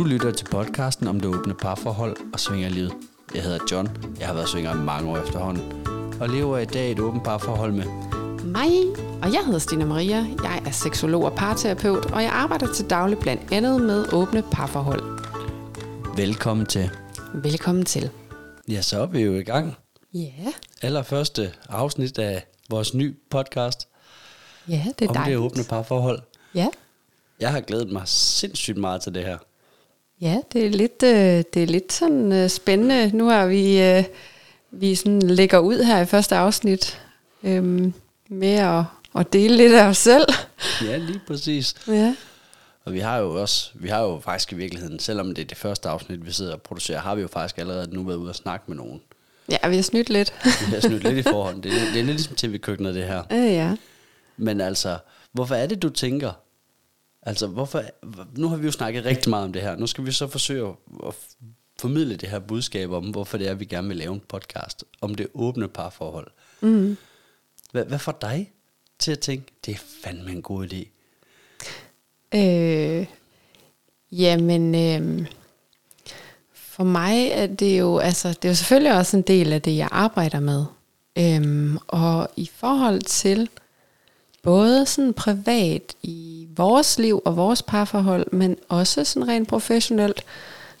Du lytter til podcasten om det åbne parforhold og svingerlivet. Jeg hedder John. Jeg har været svinger i mange år efterhånden. Og lever i dag et åbent parforhold med Mig, og jeg hedder Stina Maria. Jeg er seksolog og parterapeut, og jeg arbejder til daglig blandt andet med åbne parforhold. Velkommen til. Velkommen til. Ja, så er vi jo i gang. Ja, Allerførste afsnit af vores nye podcast ja det er om det dejligt. åbne parforhold. Ja. Jeg har glædet mig sindssygt meget til det her. Ja, det er lidt, øh, det er lidt sådan øh, spændende. Nu har vi, øh, vi sådan lægger ud her i første afsnit øh, med at, at dele lidt af os selv. Ja, lige præcis. Ja. Og vi har jo også, vi har jo faktisk i virkeligheden, selvom det er det første afsnit, vi sidder og producerer, har vi jo faktisk allerede nu været ude og snakke med nogen. ja, vi har snydt lidt. Vi har snydt lidt i forhånd. Det er, det er lidt ligesom til vi køkkenet det her. ja, ja. Men altså, hvorfor er det, du tænker? Altså, hvorfor, nu har vi jo snakket rigtig meget om det her. Nu skal vi så forsøge at, formidle det her budskab om, hvorfor det er, vi gerne vil lave en podcast om det åbne parforhold. Mm. Hvad, hvad får dig til at tænke, det er fandme en god idé? Øh, jamen, øh, for mig er det jo, altså, det er jo selvfølgelig også en del af det, jeg arbejder med. Øhm, og i forhold til både sådan privat i vores liv og vores parforhold, men også sådan rent professionelt,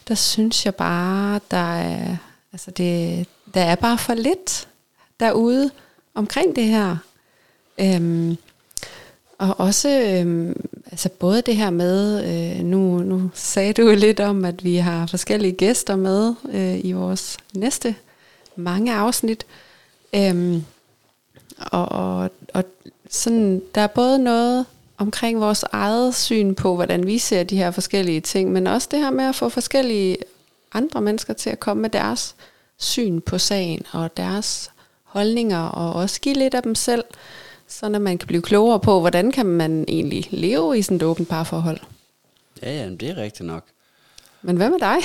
der synes jeg bare, der er, altså det, der er bare for lidt derude omkring det her. Øhm, og også øhm, altså både det her med, øh, nu, nu sagde du jo lidt om, at vi har forskellige gæster med øh, i vores næste mange afsnit. Øhm, og, og, og sådan, der er både noget omkring vores eget syn på, hvordan vi ser de her forskellige ting, men også det her med at få forskellige andre mennesker til at komme med deres syn på sagen og deres holdninger, og også give lidt af dem selv, så at man kan blive klogere på, hvordan kan man egentlig leve i sådan et åbent parforhold. Ja, ja, det er rigtigt nok. Men hvad med dig?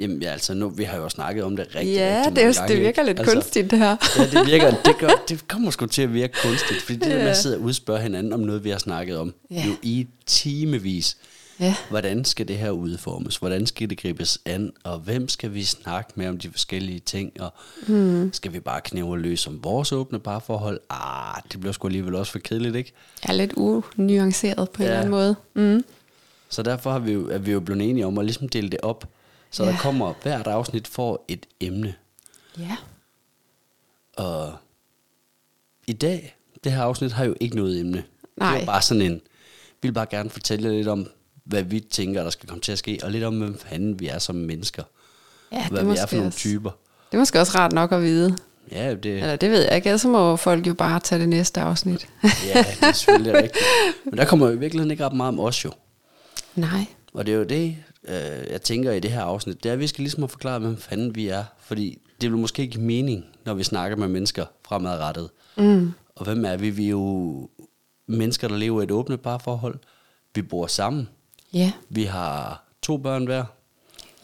Jamen, ja, altså nu, vi har jo snakket om det rigtig, ja, rigtig det, er, mange jo- gange, det virker lidt altså, kunstigt det her. Ja, det virker, det, gør, det kommer sgu til at virke kunstigt, fordi det der med Ja. at sidde og udspørge hinanden om noget, vi har snakket om, Ja. jo i timevis. Ja. Hvordan skal det her udformes? Hvordan skal det gribes an? Og hvem skal vi snakke med om de forskellige ting? Og mm. skal vi bare knæve løs om vores åbne parforhold? Ah, det bliver sgu alligevel også for kedeligt, ikke? Er lidt unuanceret på en Ja. eller anden måde. Mm. Så derfor har vi jo, er vi jo blevet enige om at ligesom dele det op, så Ja. der kommer hvert afsnit får et emne. Ja. Og i dag, det her afsnit har jo ikke noget emne. Nej. Det er bare sådan en, vi vil bare gerne fortælle lidt om, hvad vi tænker, der skal komme til at ske, og lidt om, hvem fanden vi er som mennesker. Ja, hvad vi er for nogle også- typer. Det er måske også rart nok at vide. Ja, det, Eller det ved jeg ikke, så må folk jo bare tage det næste afsnit. ja, det er selvfølgelig rigtigt. Men der kommer jo i virkeligheden ikke ret meget om os jo. Nej. Og det er jo det, øh, jeg tænker i det her afsnit, det er, at vi skal ligesom have forklaret, hvem fanden vi er. Fordi det vil måske ikke give mening, når vi snakker med mennesker fremadrettet. Mm. Og hvem er vi? Vi er jo mennesker, der lever i et åbent parforhold. Vi bor sammen. Ja. Vi har to børn hver.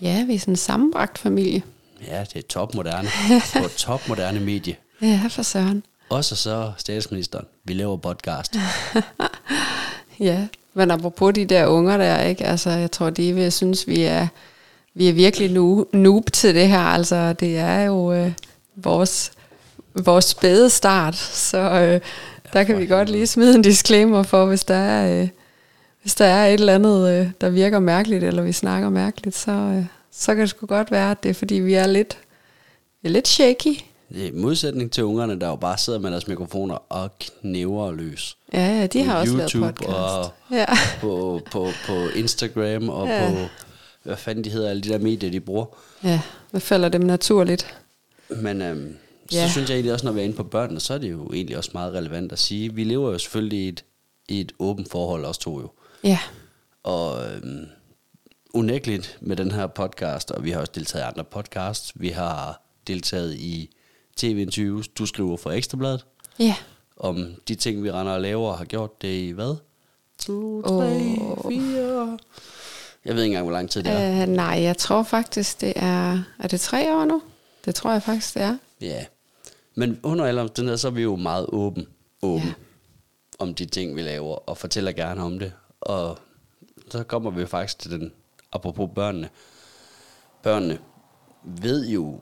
Ja, vi er sådan en sammenbragt familie. Ja, det er topmoderne. på topmoderne medie. Ja, for søren. Også så statsministeren. Vi laver podcast. Ja, men apropos de der unger der, ikke? Altså, jeg tror, de vil synes, vi er, vi er virkelig nu, noob til det her. Altså, det er jo øh, vores, vores spæde start, så øh, der kan vi godt lige smide en disclaimer for, hvis der er, øh, hvis der er et eller andet, øh, der virker mærkeligt, eller vi snakker mærkeligt, så, øh, så kan det sgu godt være, at det er, fordi vi er lidt, vi er lidt shaky. I modsætning til ungerne, der jo bare sidder med deres mikrofoner og knæver løs. Ja, ja, de På har også YouTube lavet podcast. og- Ja. På, på, på Instagram og Ja. på, hvad fanden de hedder, alle de der medier, de bruger. ja, det falder dem naturligt. Men øhm, så Ja. synes jeg egentlig også, når vi er inde på børnene, så er det jo egentlig også meget relevant at sige, vi lever jo selvfølgelig i et, i et åbent forhold, os to jo. Ja, Og øhm, unægteligt med den her podcast, og vi har også deltaget i andre podcasts, vi har deltaget i TV-interviews, du skriver for Ekstrabladet, ja. om de ting, vi render og laver, og har gjort det i hvad? To, tre, Åh. fire... Jeg ved ikke engang, hvor lang tid det er. Øh, nej, jeg tror faktisk, det er... Er det tre år nu? Det tror jeg faktisk, det er. Ja. Men under alle omstændigheder, så er vi jo meget åben, åben ja. om de ting, vi laver, og fortæller gerne om det. Og så kommer vi faktisk til den apropos børnene, børnene ved jo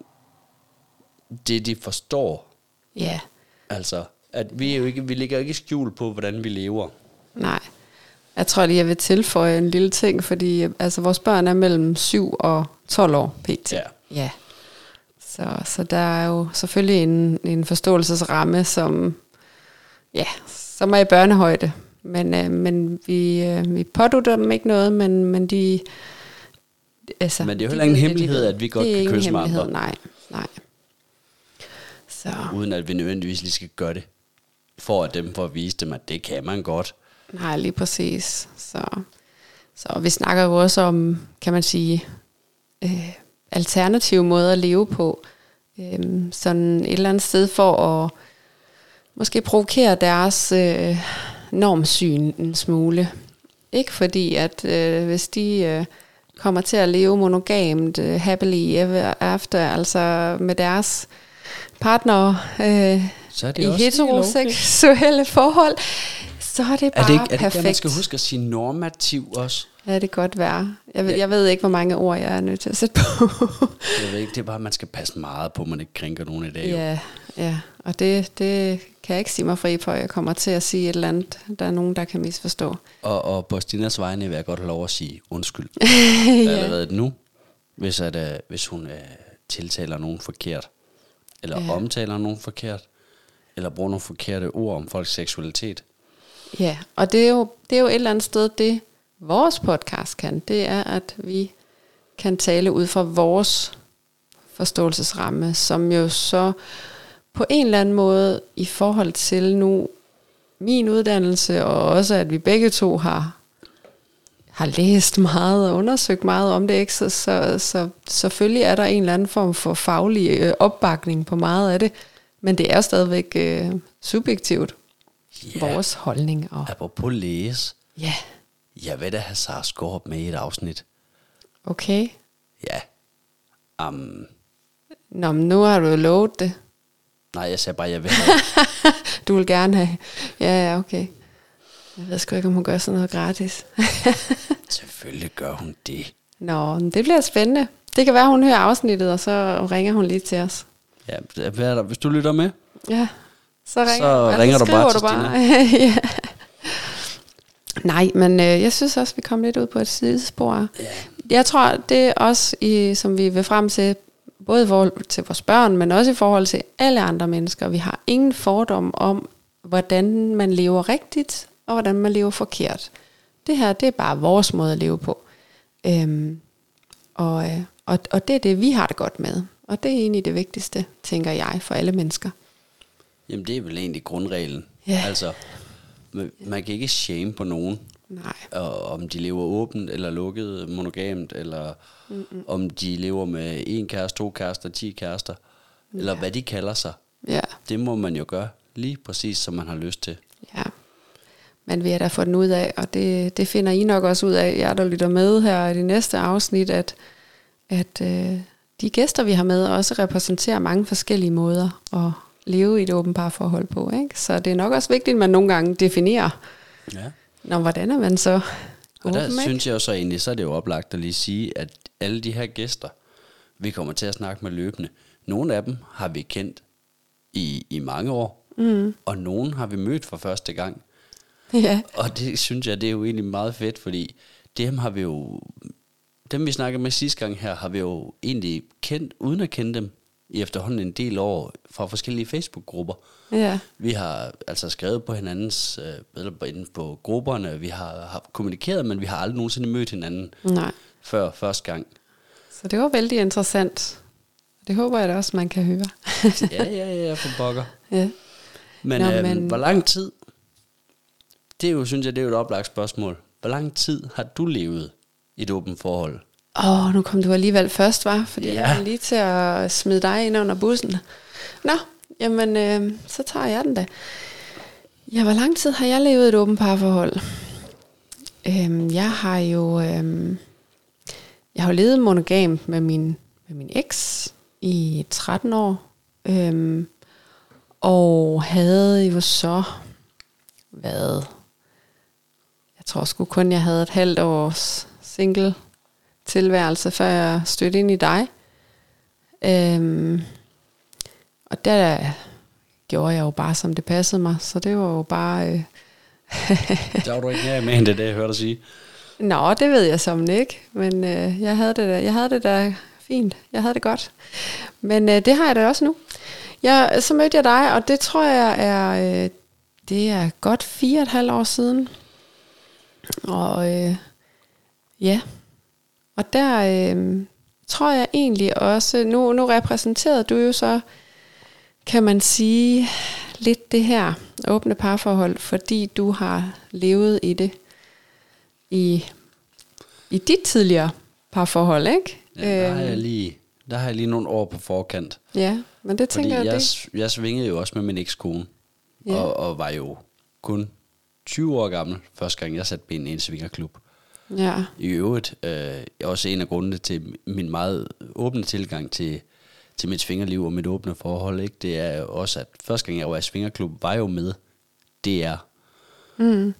det, de forstår. Ja, Altså, at vi, er jo ikke, vi ligger ikke skjul på, hvordan vi lever. nej. Jeg tror lige, jeg vil tilføje en lille ting, fordi altså, vores børn er mellem 7 og 12 år pt. Ja. ja. Så, så der er jo selvfølgelig en, en forståelsesramme, som, ja, som er i børnehøjde. Men, øh, men vi, øh, vi pådutter dem ikke noget, men, men de... Altså, Men det er jo heller ingen hemmelighed, at vi godt kan kysse med andre. Nej, nej. Så, Uden at vi nødvendigvis lige skal gøre det. For at dem, for at vise dem, at det kan man godt. Nej, lige præcis. Så, så vi snakker jo også om, kan man sige, øh, alternative måder at leve på. Øh, sådan et eller andet sted for at måske provokere deres øh, normsyn en smule. Ikke fordi, at øh, hvis de øh, kommer til at leve monogamt, øh, happily ever after, altså med deres partner øh, Så er det i heteroseksuelle forhold, så er det bare Er det ikke, er det perfekt. ikke, at man skal huske at sige normativ også? Ja, det kan godt være. Jeg ved, Ja. jeg ved ikke, hvor mange ord jeg er nødt til at sætte på. Jeg ved ikke, det er bare, at man skal passe meget på, at man ikke krænker nogen i dag. jo. ja, ja, og det, det kan jeg ikke sige mig fri på. Jeg kommer til at sige et eller andet, der er nogen, der kan misforstå. Og, og på Stinas vegne vil jeg godt have lov at sige undskyld. ja. Allerede nu, hvis, at, uh, hvis hun uh, tiltaler nogen forkert, eller Ja. omtaler nogen forkert, eller bruger nogle forkerte ord om folks seksualitet. ja, og det er, jo, det er jo et eller andet sted, det vores podcast kan. Det er, at vi kan tale ud fra vores forståelsesramme, som jo så på en eller anden måde i forhold til nu min uddannelse, og også at vi begge to har har læst meget og undersøgt meget om det, ikke? Så, så, så selvfølgelig er der en eller anden form for faglig øh, opbakning på meget af det, men det er stadigvæk øh, subjektivt, Ja. vores holdning. Og, Apropos læse, ja, jeg vil da have Sara Skorp med i et afsnit. okay. Ja. Um, Nå, men nu har du jo lovet det. nej, jeg sagde bare, jeg vil have. Du vil gerne have. Ja, ja, okay. Jeg ved sgu ikke, om hun gør sådan noget gratis. Selvfølgelig gør hun det. Nå, men det bliver spændende. Det kan være, hun hører afsnittet, og så ringer hun lige til os. Ja, hvad er der? Hvis du lytter med, Ja, så ringer, Så altså, ringer du bare til ja. Nej, men øh, jeg synes også, vi kom lidt ud på et sidespor. Ja. Jeg tror, det er også, i, som vi vil frem til, både forhold til vores børn, men også i forhold til alle andre mennesker. Vi har ingen fordom om, hvordan man lever rigtigt, og hvordan man lever forkert. Det her, det er bare vores måde at leve på. Øhm, og, øh, og, og det er det, vi har det godt med. Og det er egentlig det vigtigste, tænker jeg, for alle mennesker. Jamen, det er vel egentlig grundreglen. Ja. Altså, man, man kan ikke shame på nogen, Nej. og, om de lever åbent eller lukket, monogamt, eller Mm-mm. om de lever med en kæreste, to kærester, ti kærester, ja. eller hvad de kalder sig. Ja, Det må man jo gøre lige præcis, som man har lyst til. Men vi har da den ud af, og det, det finder I nok også ud af, jer der lytter med her i det næste afsnit, at, at øh, de gæster, vi har med, også repræsenterer mange forskellige måder at leve i et åbent parforhold på. Ikke? Så det er nok også vigtigt, at man nogle gange definerer, Ja. når, hvordan er man så Og der ikke? synes jeg jo så egentlig, så er det jo oplagt at lige sige, at alle de her gæster, vi kommer til at snakke med løbende, nogle af dem har vi kendt i, i mange år, mm. og nogle har vi mødt for første gang. Ja, Og det synes jeg, det er jo egentlig meget fedt, fordi dem har vi jo, dem vi snakkede med sidste gang her, har vi jo egentlig kendt, uden at kende dem, i efterhånden en del år fra forskellige Facebook-grupper. ja, Vi har altså skrevet på hinandens, øh, eller på- inde på grupperne, vi har, har kommunikeret, men vi har aldrig nogensinde mødt hinanden nej. før første gang. Så det var vældig interessant. Det håber jeg da også, man kan høre. Ja, ja, ja, for pokker. ja. Men, Nå, øhm, men- hvor lang tid, det er jo, synes jeg, det er jo et oplagt spørgsmål. Hvor lang tid har du levet i et åbent forhold? Åh, oh, nu kom du alligevel først, var, Fordi Ja. jeg er lige til at smide dig ind under bussen. Nå, jamen, øh, så tager jeg den da. Ja, hvor lang tid har jeg levet et åbent parforhold? Øhm, jeg har jo... Øhm, jeg har levet monogamt med min, med min eks i 13 år. Øhm, og havde jo så været... Jeg tror sgu kun, jeg havde et halvt års single tilværelse, før jeg stødte ind i dig. Øhm, og der gjorde jeg jo bare, som det passede mig. Så det var jo bare... Øh, der var du ikke mere med det, det jeg hørte dig sige. Nå, det ved jeg som ikke. Men øh, jeg, havde det da, jeg havde det da fint. Jeg havde det godt. Men øh, det har jeg da også nu. Jeg, så mødte jeg dig, og det tror jeg er... Øh, det er godt fire og et halvt år siden. Og øh, ja, og der øh, tror jeg egentlig også, nu, nu repræsenterede du jo så, kan man sige, lidt det her åbne parforhold, fordi du har levet i det i, i dit tidligere parforhold, ikke? Ja, der, har jeg lige, der har jeg lige nogle år på forkant. Ja, men det tænker Fordi jeg, jeg, det. jeg svingede jo også med min ekskone, ja. og, og var jo kun 20 år gammel, første gang jeg satte ben i en svingerklub. Ja, I øvrigt øh, er også en af grundene til min meget åbne tilgang til, til mit svingerliv og mit åbne forhold. Ikke? Det er også, at første gang jeg var i svingerklub, var jo med DR, mm.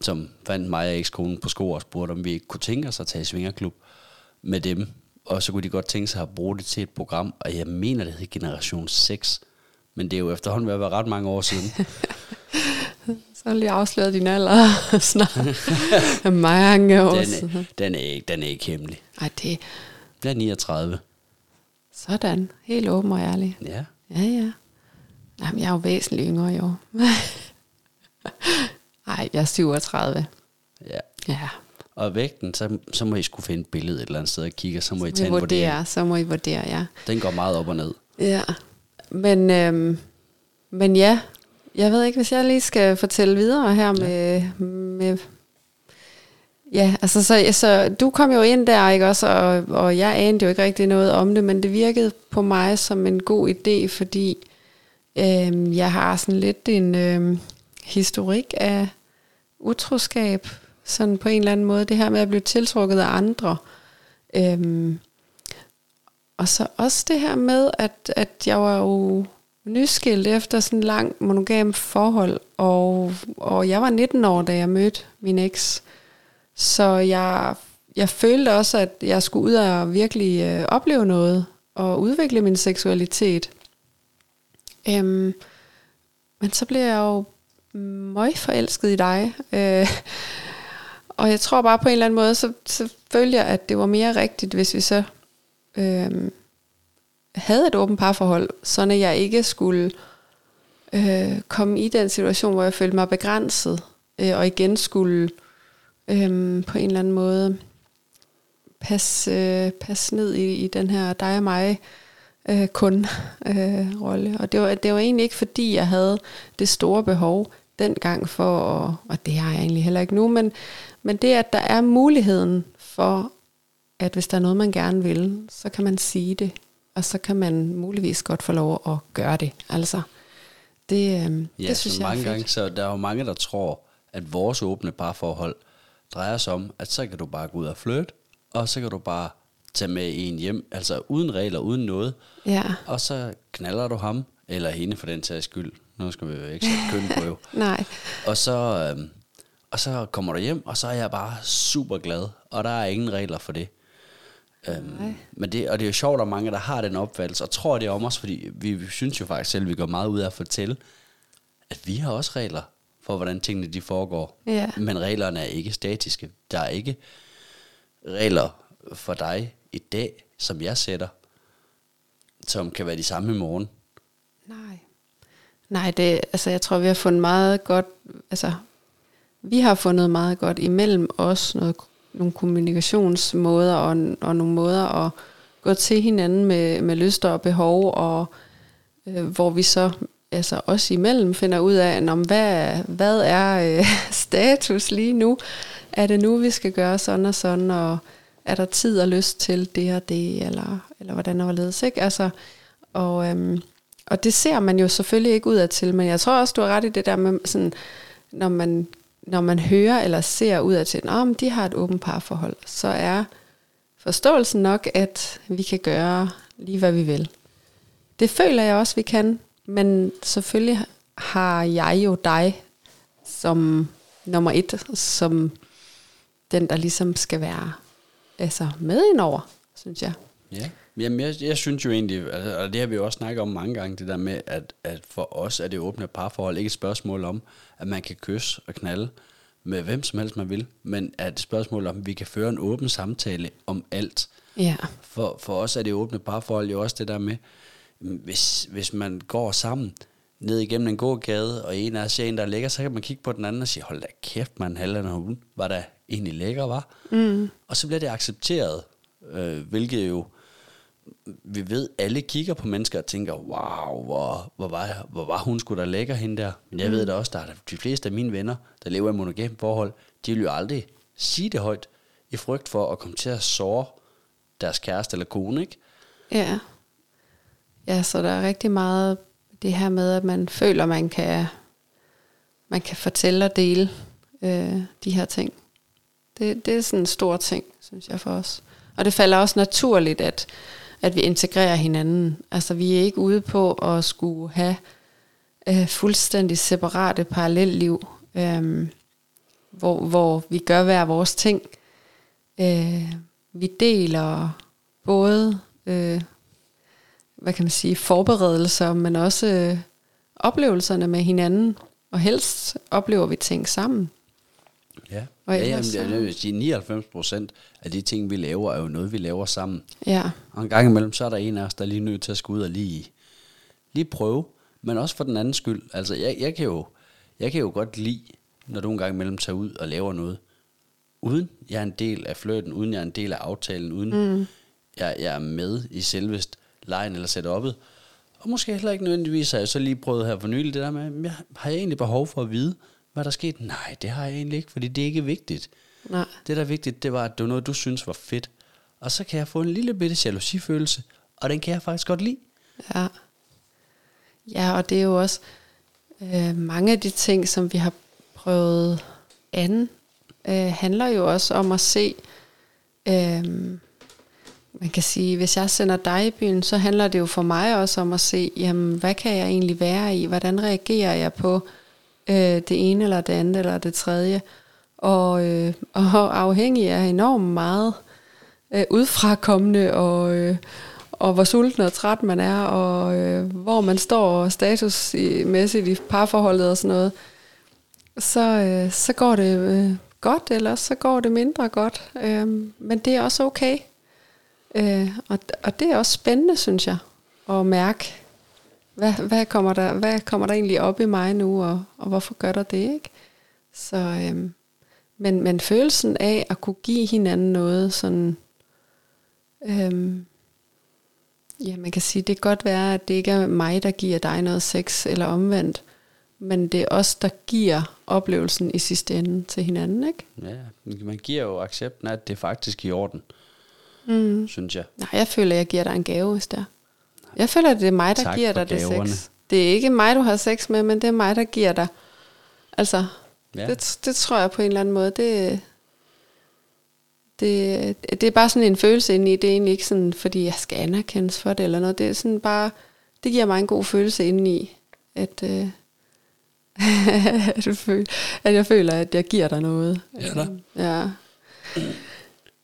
som fandt mig og ekskonen på sko og spurgte, om vi ikke kunne tænke os at tage i svingerklub med dem. Og så kunne de godt tænke sig at bruge det til et program, og jeg mener, det hed Generation 6. Men det er jo efterhånden ved at være ret mange år siden. så har jeg lige afsløret din alder snart. mange år Den er, den, er ikke, den er ikke hemmelig. Ej, det Jeg er 39. sådan. Helt åben og ærlig. Ja. Ja, ja. Jamen, jeg er jo væsentligt yngre i år. Ej, jeg er 37. ja. Ja, Og vægten, så, så må I skulle finde et billede et eller andet sted og kigge, og så må I vi tage en vurdering. så må I vurdere, ja. Den går meget op og ned. Ja, men, øhm, men ja, jeg ved ikke, hvis jeg lige skal fortælle videre her med, med ja, altså så, så du kom jo ind der, ikke også, og, og jeg anede jo ikke rigtig noget om det, men det virkede på mig som en god idé, fordi øhm, jeg har sådan lidt en øhm, historik af utroskab, sådan på en eller anden måde, det her med at blive tiltrukket af andre. Øhm, og så også det her med, at, at jeg var jo nyskilt efter sådan en lang monogam forhold, og, og jeg var 19 år, da jeg mødte min eks. Så jeg, jeg følte også, at jeg skulle ud og virkelig øh, opleve noget, og udvikle min seksualitet. Øhm, men så blev jeg jo møg forelsket i dig. Øh, og jeg tror bare på en eller anden måde, så, så følte jeg, at det var mere rigtigt, hvis vi så øh, havde et åbent parforhold, så jeg ikke skulle øh, komme i den situation, hvor jeg følte mig begrænset, øh, og igen skulle øh, på en eller anden måde passe, øh, passe ned i, i den her dig og mig øh, kun øh, rolle. Og det var, det var egentlig ikke fordi, jeg havde det store behov dengang for, at, og det har jeg egentlig heller ikke nu, men, men det, at der er muligheden for, at hvis der er noget, man gerne vil, så kan man sige det, og så kan man muligvis godt få lov at gøre det. Altså, det, øh, Ja, det synes så jeg er mange fedt. gange, så der er jo mange, der tror, at vores åbne parforhold drejer sig om, at så kan du bare gå ud og flytte, og så kan du bare tage med en hjem, altså uden regler, uden noget, Ja, og så knaller du ham, eller hende for den sags skyld. Nu skal vi jo ikke sætte køn på jo. nej. Og så, øhm, og så kommer du hjem, og så er jeg bare super glad, og der er ingen regler for det. Øhm, men det, og det er jo sjovt, at mange, der har den opfattelse, og tror det om os, fordi vi, vi synes jo faktisk selv, at vi går meget ud af at fortælle, at vi har også regler for, hvordan tingene de foregår. Ja. Men reglerne er ikke statiske. Der er ikke regler for dig i dag, som jeg sætter, som kan være de samme i morgen. Nej. Nej, det, altså jeg tror, vi har fundet meget godt, altså vi har fundet meget godt imellem os noget, nogle kommunikationsmåder og, og nogle måder at gå til hinanden med, med lyster og behov, og øh, hvor vi så altså også imellem finder ud af, om hvad, hvad er øh, status lige nu? Er det nu, vi skal gøre sådan og sådan, og er der tid og lyst til det og det, eller, eller hvordan og hvorledes, ikke? Altså, og, øhm, og det ser man jo selvfølgelig ikke ud af til, men jeg tror også, du har ret i det der med, sådan, når man, når man hører eller ser ud af til, om de har et åbent parforhold, så er forståelsen nok, at vi kan gøre lige, hvad vi vil. Det føler jeg også, vi kan, men selvfølgelig har jeg jo dig som nummer et, som den, der ligesom skal være altså med indover, synes jeg. Ja, Jamen, jeg, jeg synes jo egentlig, altså, og det har vi jo også snakket om mange gange, det der med, at, at for os er det åbne parforhold ikke et spørgsmål om, at man kan kysse og knalde med hvem som helst man vil, men er et spørgsmål om, at vi kan føre en åben samtale om alt. Ja. For, for os er det åbne parforhold jo også det der med, hvis, hvis man går sammen ned igennem en gågade, og en af os ser en, der er lækker, så kan man kigge på den anden og sige, hold da kæft, man, halvdelen af hun var der egentlig lækker, var. Mm. Og så bliver det accepteret, øh, hvilket jo, vi ved, alle kigger på mennesker og tænker, wow, hvor, hvor, var, hvor var hun skulle da lækker hende der. Men jeg mm. ved da også, der er de fleste af mine venner, der lever i monogam forhold, de vil jo aldrig sige det højt, i frygt for at komme til at såre deres kæreste eller kone, ikke? Ja. Ja, så der er rigtig meget det her med, at man føler, man kan, man kan fortælle og dele øh, de her ting. Det, det er sådan en stor ting, synes jeg for os. Og det falder også naturligt, at, at vi integrerer hinanden. Altså vi er ikke ude på at skulle have øh, fuldstændig separate parallelliv, øh, hvor, hvor vi gør hver vores ting. Øh, vi deler både øh, hvad kan man sige, forberedelser, men også øh, oplevelserne med hinanden. Og helst oplever vi ting sammen. Ja, og ja jamen, så- jeg vil sige, 99 procent af de ting, vi laver, er jo noget, vi laver sammen. Ja, Og en gang imellem, så er der en af os, der er lige nødt til at skulle ud og lige, lige prøve, men også for den anden skyld. Altså, jeg, jeg, kan jo, jeg kan jo godt lide, når du en gang imellem tager ud og laver noget, uden jeg er en del af flirten, uden jeg er en del af aftalen, uden mm. jeg, jeg er med i selvest lejen eller setup'et. Og måske heller ikke nødvendigvis har jeg så lige prøvet her for nylig det der med, "Men jeg, har jeg egentlig behov for at vide, hvad der skete? Nej, det har jeg egentlig ikke, fordi det er ikke vigtigt. nej. Det, der er vigtigt, det var, at det var noget, du synes var fedt. Og så kan jeg få en lille bitte jalousifølelse, og den kan jeg faktisk godt lide. Ja. Ja, og det er jo også øh, mange af de ting, som vi har prøvet an, øh, handler jo også om at se, øh, man kan sige, hvis jeg sender dig i byen, så handler det jo for mig også om at se, jamen, hvad kan jeg egentlig være i? Hvordan reagerer jeg på øh, det ene eller det andet eller det tredje? Og, øh, og afhængig af enormt meget øh, udfrakommende og, øh, og hvor sulten og træt man er, og øh, hvor man står statusmæssigt i parforholdet og sådan noget, så, øh, så går det øh, godt, eller så går det mindre godt. Øh, men det er også okay. Øh, og, og det er også spændende, synes jeg, at mærke, hvad, hvad, kommer der, hvad kommer der egentlig op i mig nu, og, og hvorfor gør der det, ikke? Så, øh, men, men følelsen af at kunne give hinanden noget sådan... Øhm, ja, man kan sige, det kan godt være, at det ikke er mig, der giver dig noget sex, eller omvendt. Men det er os, der giver oplevelsen i sidste ende til hinanden, ikke? Ja, man giver jo accepten af, at det er faktisk i orden, Mm. synes jeg. Nej, jeg føler, at jeg giver dig en gave, hvis det er. Jeg føler, at det er mig, der Tak giver dig det gaverne. sex. Det er ikke mig, du har sex med, men det er mig, der giver dig. Altså, Ja. det, det tror jeg på en eller anden måde, det, det, det er bare sådan en følelse inde i. Det er egentlig ikke sådan, fordi jeg skal anerkendes for det eller noget. Det er sådan bare, det giver mig en god følelse inde i, at, øh, at, jeg føler, at jeg føler, at jeg giver dig noget. Ja da. Ja.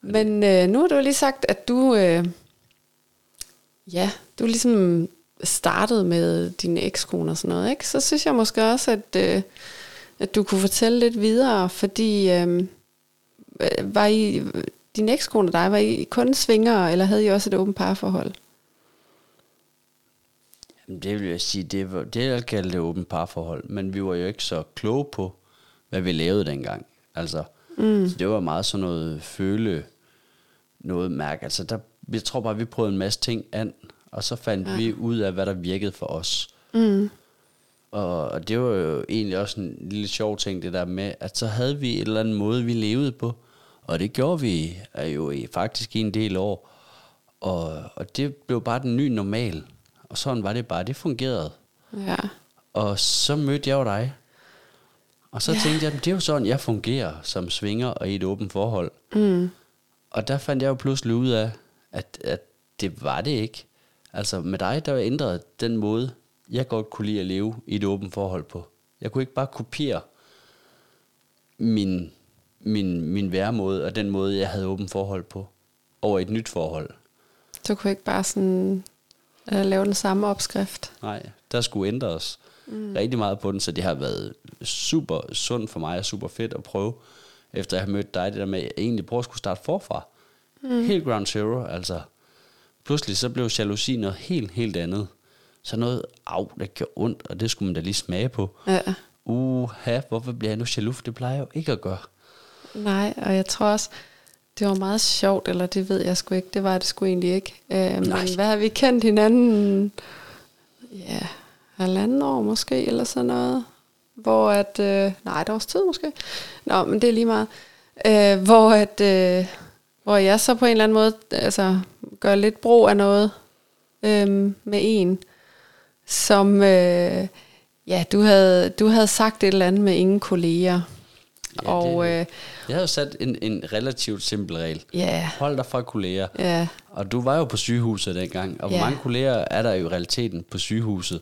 Men øh, nu har du lige sagt, at du, øh, ja, du ligesom startede med din ekskone og sådan noget, ikke? Så synes jeg måske også, at, øh, at du kunne fortælle lidt videre, fordi øh, var I, din ekskone og dig, var I kun svingere, eller havde I også et åbent parforhold? Jamen, det vil jeg sige, det var det, jeg kalder det åbent parforhold. Men vi var jo ikke så kloge på, hvad vi lavede dengang. Altså, mm. så det var meget sådan noget føle, noget mærke. Altså, der, jeg tror bare, vi prøvede en masse ting an, og så fandt ja. vi ud af, hvad der virkede for os. Mm. Og, det var jo egentlig også en lille sjov ting, det der med, at så havde vi et eller andet måde, vi levede på. Og det gjorde vi jo i, faktisk i en del år. Og, og det blev bare den nye normal. Og sådan var det bare, det fungerede. Ja. Og så mødte jeg jo dig. Og så ja. tænkte jeg, det er jo sådan, jeg fungerer som svinger og i et åbent forhold. Mm. Og der fandt jeg jo pludselig ud af, at, at det var det ikke. Altså med dig, der ændrede den måde, jeg godt kunne lide at leve i et åbent forhold på. Jeg kunne ikke bare kopiere min, min, min væremåde og den måde, jeg havde åbent forhold på. over et nyt forhold. Du kunne ikke bare sådan øh, lave den samme opskrift. Nej, der skulle ændres mm. rigtig meget på den, så det har været super sundt for mig og super fedt at prøve, efter jeg har mødt dig, det der med, at jeg egentlig prøver at skulle starte forfra. Mm. Helt ground zero, altså. Pludselig så blev jalousi noget helt, helt andet. Så noget, af, det gjorde ondt, og det skulle man da lige smage på. Ja. Uha, hvorfor bliver jeg nu jaloux? Det plejer jeg jo ikke at gøre. Nej, og jeg tror også, det var meget sjovt, eller det ved jeg sgu ikke, det var det sgu egentlig ikke. Øh, men hvad har vi kendt hinanden? Ja, halvanden år måske, eller sådan noget. Hvor at, øh, nej, et års tid måske. Nå, men det er lige meget. Øh, hvor at, øh, hvor jeg så på en eller anden måde, altså, gør lidt brug af noget øh, med en, som, øh, ja, du havde, du havde sagt et eller andet med ingen kolleger. Ja, og det- øh, Jeg havde jo sat en, en relativt simpel regel. ja, Hold dig fra kolleger. ja, Og du var jo på sygehuset dengang, og hvor Ja. mange kolleger er der jo i realiteten på sygehuset?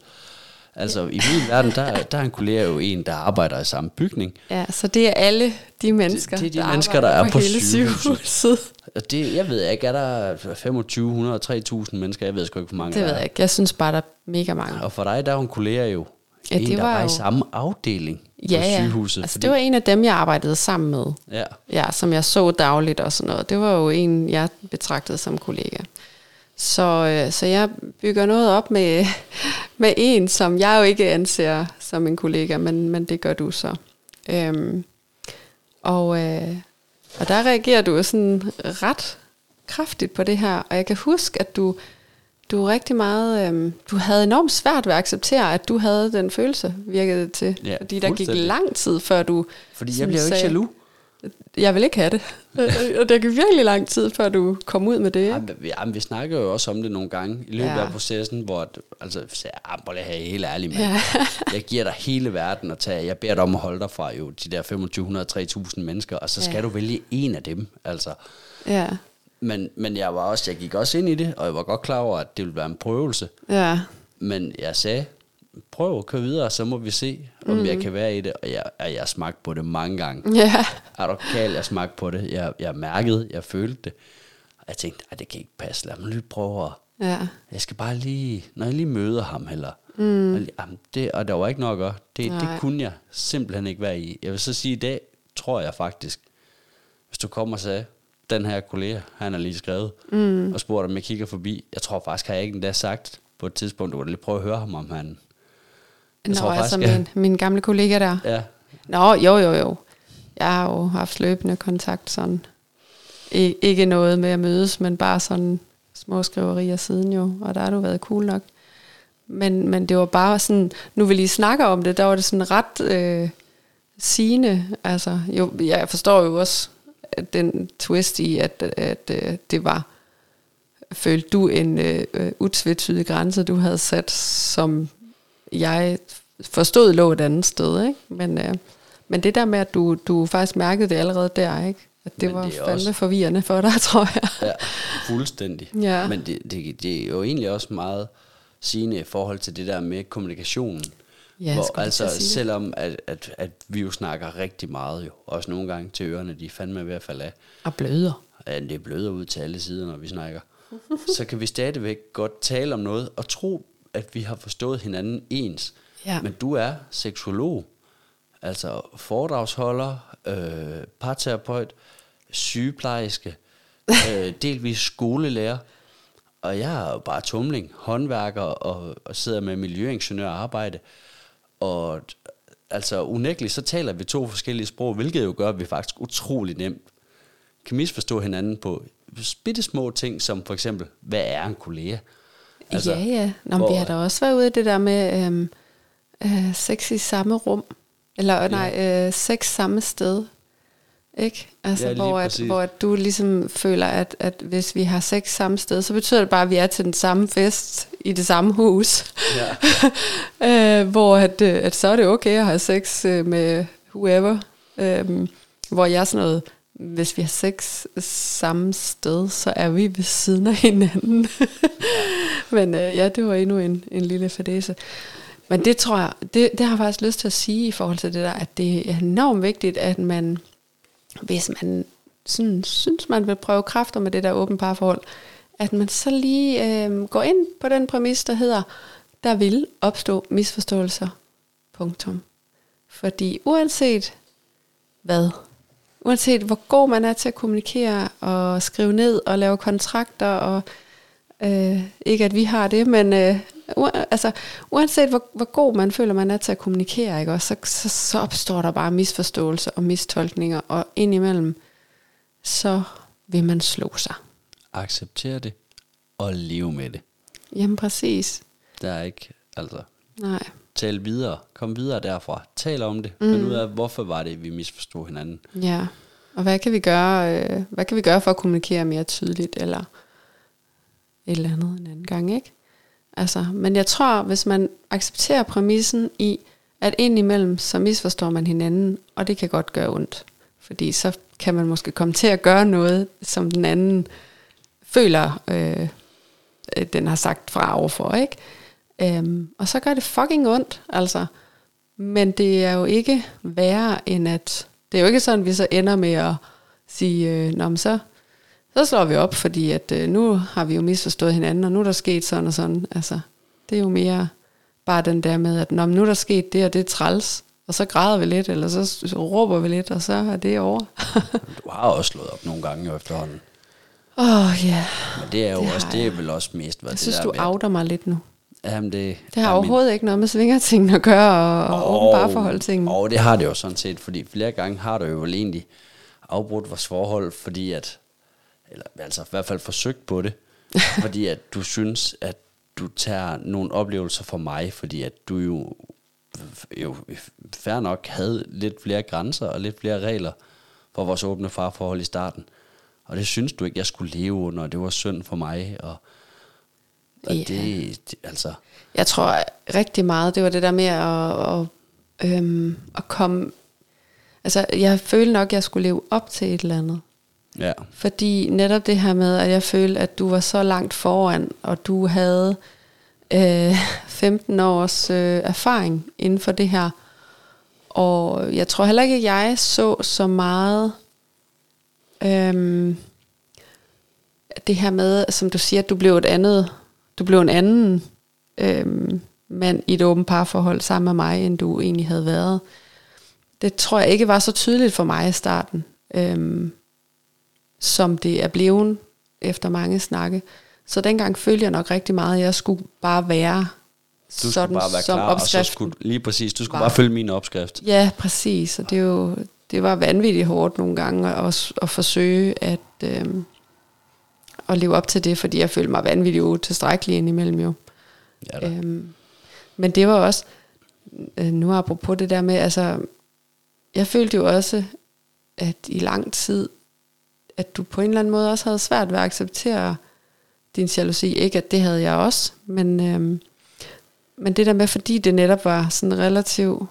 Altså i min verden, der, der er en kollega jo en, der arbejder i samme bygning. ja, så det er alle de mennesker, det er de der mennesker, der er på hele sygehuset. Og det, jeg ved ikke, er der 2500, 3000 mennesker? Jeg ved sgu ikke, hvor mange Det der ved jeg ikke. Jeg synes bare, der er mega mange. Og for dig, der er jo en kollega jo. Ja, en, det der var i jo- samme afdeling Ja, på ja. sygehuset. Altså, det var en af dem, jeg arbejdede sammen med. ja, Ja, som jeg så dagligt og sådan noget. Det var jo en, jeg betragtede som kollega. Så, øh, så jeg bygger noget op med, med en, som jeg jo ikke anser som en kollega, men, men det gør du så. Øhm, og, øh, og der reagerer du sådan ret kraftigt på det her. Og jeg kan huske, at du, du rigtig meget, øhm, du havde enormt svært ved at acceptere, at du havde den følelse, virkede det til. Ja, fordi der gik lang tid, før du fordi jeg bliver jo ikke jaloux. Jeg vil ikke have det. og det gik virkelig lang tid, før du kom ud med det. Ikke? Jamen, vi, jamen, vi snakker jo også om det nogle gange i løbet Ja. ja. af processen, hvor at- altså, så jeg, ah, at have helt ærlig, men Ja. jeg giver dig hele verden at tage. Jeg beder dig om at holde dig fra jo de der 2500-3000 mennesker, og så skal Ja. du vælge en af dem. Altså. Ja, Men, men jeg, var også, jeg gik også ind i det, og jeg var godt klar over, at det ville være en prøvelse. ja, Men jeg sagde, prøv at køre videre, så må vi se, om mm. jeg kan være i det. Og jeg, jeg har smagt på det mange gange. ja, Er du kald, jeg smagte på det. Jeg, jeg mærkede, jeg følte det. Og jeg tænkte, "Ej, det kan ikke passe. Lad mig lige prøve at... ja, Jeg skal bare lige... Når jeg lige møder ham, eller... Mm. Og, lige, jamen, det, og der var ikke nok at... Det, det Nej. kunne jeg simpelthen ikke være i. Jeg vil så sige, i dag tror jeg faktisk, hvis du kommer og sagde, den her kollega, han har lige skrevet, mm. og spurgt, om jeg kigger forbi. Jeg tror faktisk, har jeg ikke endda sagt på et tidspunkt, du kan lige prøve at høre ham, om han... Jeg Nå, tror altså faktisk, min, min gamle kollega der. Ja, Nå, jo, jo, jo. Jeg har jo haft løbende kontakt sådan. I, ikke noget med at mødes, men bare sådan små skriverier siden jo, og der har du været cool nok. Men, men det var bare sådan, nu vi lige snakker om det, der var det sådan ret øh, sigende. Altså, jo, jeg forstår jo også at den twist i, at, at øh, det var, følte du en øh, øh, utvetydig grænse, du havde sat, som jeg forstod lå et andet sted. Ikke? Men, øh, men det der med, at du, du faktisk mærkede det allerede der, ikke? at det Men var det fandme også- forvirrende for dig, tror jeg. Ja, fuldstændig. Ja. Men det, det, det er jo egentlig også meget sigende i forhold til det der med kommunikationen. Ja, hvor, altså, selvom at, at, at vi jo snakker rigtig meget jo, også nogle gange til ørerne, de er fandme ved at falde af. Og bløder. Ja, det er bløder ud til alle sider, når vi snakker. så kan vi stadigvæk godt tale om noget, og tro, at vi har forstået hinanden ens. Ja. Men du er seksolog, altså foredragsholder, øh, parterapeut, sygeplejerske, øh, delvis skolelærer, og jeg er jo bare tumling, håndværker og, og sidder med miljøingeniør og arbejde. Og altså unægteligt, så taler vi to forskellige sprog, hvilket jo gør, at vi faktisk utrolig nemt kan misforstå hinanden på bitte små ting, som for eksempel, hvad er en kollega? Altså, ja, ja. Nå, hvor- vi har da også været ude i det der med øhm, øh, sex i samme rum. Eller nej, øh, sex samme sted. Ikke? Altså, Ja, hvor, at, hvor at du ligesom føler, at, at hvis vi har sex samme sted, så betyder det bare, at vi er til den samme fest i det samme hus. Ja. øh, hvor at, øh, at så er det okay at have sex øh, med whoever. Øh, hvor jeg er sådan noget, hvis vi har sex samme sted, så er vi ved siden af hinanden. Men øh, ja, det var endnu en, en lille fadese. Men det tror jeg, det, det har jeg faktisk lyst til at sige i forhold til det der, at det er enormt vigtigt, at man, hvis man sådan, synes, man vil prøve kræfter med det der åbent parforhold, at man så lige øh, går ind på den præmis, der hedder, der vil opstå misforståelser. Punktum. Fordi uanset hvad, uanset hvor god man er til at kommunikere og skrive ned og lave kontrakter, og øh, ikke at vi har det, men øh, u- altså, uanset hvor, hvor god man føler, man er til at kommunikere, ikke, også, så, så, så opstår der bare misforståelser og mistolkninger, og indimellem, så vil man slå sig. Acceptere det og leve med det. Jamen præcis. Der er ikke, altså, Nej. Tal videre. Kom videre derfra. Tal om det. Mm. Find ud af, hvorfor var det, vi misforstod hinanden. Ja. Og hvad kan vi gøre, øh, hvad kan vi gøre for at kommunikere mere tydeligt, eller et eller andet en anden gang, ikke? Altså, men jeg tror, hvis man accepterer præmissen i, at indimellem, så misforstår man hinanden, og det kan godt gøre ondt. Fordi så kan man måske komme til at gøre noget, som den anden føler, øh, den har sagt fra overfor, ikke? Øhm, og så gør det fucking ondt, altså. Men det er jo ikke værre end at... Det er jo ikke sådan, at vi så ender med at sige, øh, Nå, men så, så slår vi op, fordi at øh, nu har vi jo misforstået hinanden, og nu er der sket sådan og sådan. Altså, det er jo mere bare den der med, at Nå, men nu er der sket det, og det er træls. Og så græder vi lidt, eller så, råber vi lidt, og så er det over. Du har også slået op nogle gange jo efterhånden. Åh, oh, ja. Yeah. Men det er jo Det også, det er vel også mest, hvad Jeg det synes, der du med, outer mig lidt nu. Jamen det, Det har min- overhovedet ikke noget med svingertingene at gøre, og, og åben parforhold Og det har det jo sådan set, fordi flere gange har du jo vel egentlig afbrudt vores forhold, fordi at, eller altså i hvert fald forsøgt på det, fordi at du synes, at du tager nogle oplevelser for mig, fordi at du jo, jo fair nok havde lidt flere grænser og lidt flere regler for vores åbne farforhold i starten. Og det synes du ikke, jeg skulle leve under, og det var synd for mig, og, og Ja. det, det, altså, Jeg tror rigtig meget, det var det der med at, at, øhm, at komme... Altså, jeg følte nok, at jeg skulle leve op til et eller andet. ja, Fordi netop det her med, at jeg følte, at du var så langt foran, og du havde øh, 15 års øh, erfaring inden for det her. Og jeg tror heller ikke, at jeg så så meget øhm, det her med, som du siger, at du blev et andet, du blev en anden øhm, mand i et åbent parforhold sammen med mig, end du egentlig havde været. Det tror jeg ikke var så tydeligt for mig i starten. Øhm, som det er blevet efter mange snakke. Så dengang følte jeg nok rigtig meget, at jeg skulle bare være Du sådan, skulle bare være som klar, og så opskriften. skulle, lige præcis, du skulle var. bare følge min opskrift. Ja, præcis. Og det, er jo, det var vanvittigt hårdt nogle gange at, at, forsøge at, øhm, at leve op til det, fordi jeg følte mig vanvittigt utilstrækkelig indimellem jo. Ja, da. Øhm, men det var også, øh, nu apropos det der med, altså, jeg følte jo også, at i lang tid, at du på en eller anden måde også havde svært ved at acceptere din jalousi. Ikke at det havde jeg også, men, øhm, men det der med, fordi det netop var sådan en relativt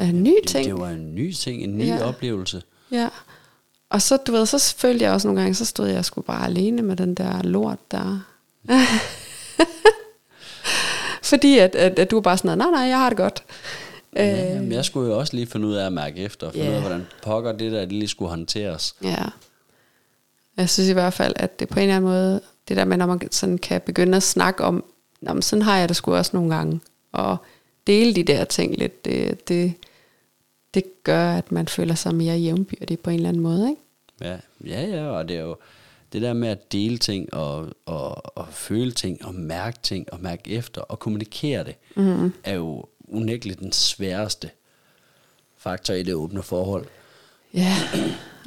øh, ny ting. Det var en ny ting, en ny ja. oplevelse. Ja. Og så, du ved, så følte jeg også nogle gange, så stod jeg sgu bare alene med den der lort der. Fordi at, at, at du var bare sådan, noget, nej, nej, jeg har det godt. Ja, men jeg skulle jo også lige finde ud af at mærke efter, og finde Ja. ud af, hvordan pokker det der, det lige skulle håndteres. Ja. Jeg synes i hvert fald, at det på en eller anden måde, det der med, når man sådan kan begynde at snakke om, Nå, men sådan har jeg det sgu også nogle gange, og dele de der ting lidt, det, det, det gør, at man føler sig mere jævnbyrdig på en eller anden måde, ikke? Ja, ja, ja, og det er jo det der med at dele ting, og, og, og føle ting, og mærke ting, og mærke efter, og kommunikere det, mm. er jo unægteligt den sværeste faktor i det åbne forhold. Ja,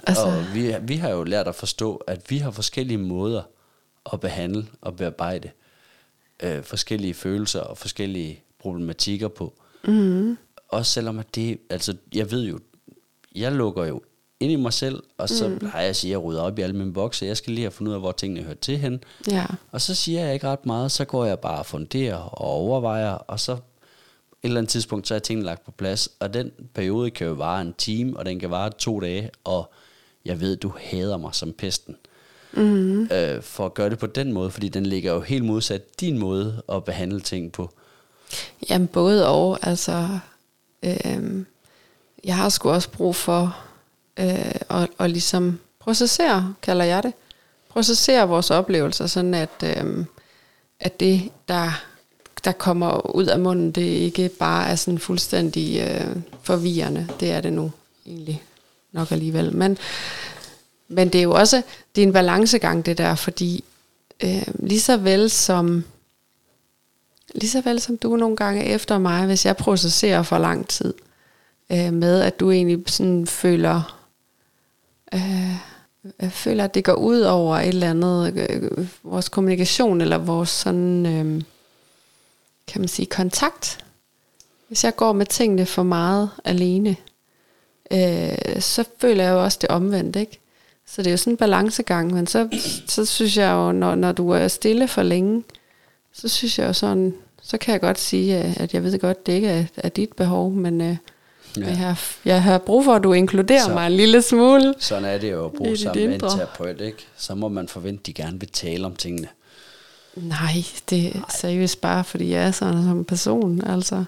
altså, Og vi, vi har jo lært at forstå, at vi har forskellige måder at behandle og bearbejde øh, forskellige følelser og forskellige problematikker på. Mm. Også selvom at det, altså jeg ved jo, jeg lukker jo ind i mig selv, og så mm. har jeg at sige, at jeg rydder op i alle mine bokse, jeg skal lige have fundet ud af, hvor tingene hører til hen. ja. Og så siger jeg ikke ret meget, så går jeg bare og funderer og overvejer, og så et eller andet tidspunkt, så er tingene lagt på plads. Og den periode kan jo vare en time, og den kan vare to dage, og jeg ved, du hader mig som pesten. Mm-hmm. Øh, for at gøre det på den måde, fordi den ligger jo helt modsat din måde at behandle ting på. Jamen både og, altså, øhm, jeg har sgu også brug for øh, og, og ligesom processere, kalder jeg det, processere vores oplevelser, sådan at, øh, at det, der, der kommer ud af munden, det ikke bare er sådan fuldstændig øh, forvirrende. Det er det nu egentlig nok alligevel. Men, men det er jo også det er en balancegang, det der, fordi øh, lige så vel som lige så vel som du nogle gange efter mig, hvis jeg processerer for lang tid, øh, med at du egentlig sådan føler, øh, føler, at det går ud over et eller andet, øh, vores kommunikation, eller vores sådan, øh, kan man sige, kontakt. Hvis jeg går med tingene for meget alene, øh, så føler jeg jo også det omvendt, ikke? Så det er jo sådan en balancegang, men så, så synes jeg jo, når, når du er stille for længe, så synes jeg jo sådan, så kan jeg godt sige, at jeg ved godt, det ikke er, er dit behov, men øh, ja. jeg, har, jeg har brug for, at du inkluderer så, mig en lille smule. Sådan er det jo at bruge sammen med en terapeut, ikke? Så må man forvente, at de gerne vil tale om tingene. Nej, det er seriøst bare, fordi jeg er sådan som person, altså.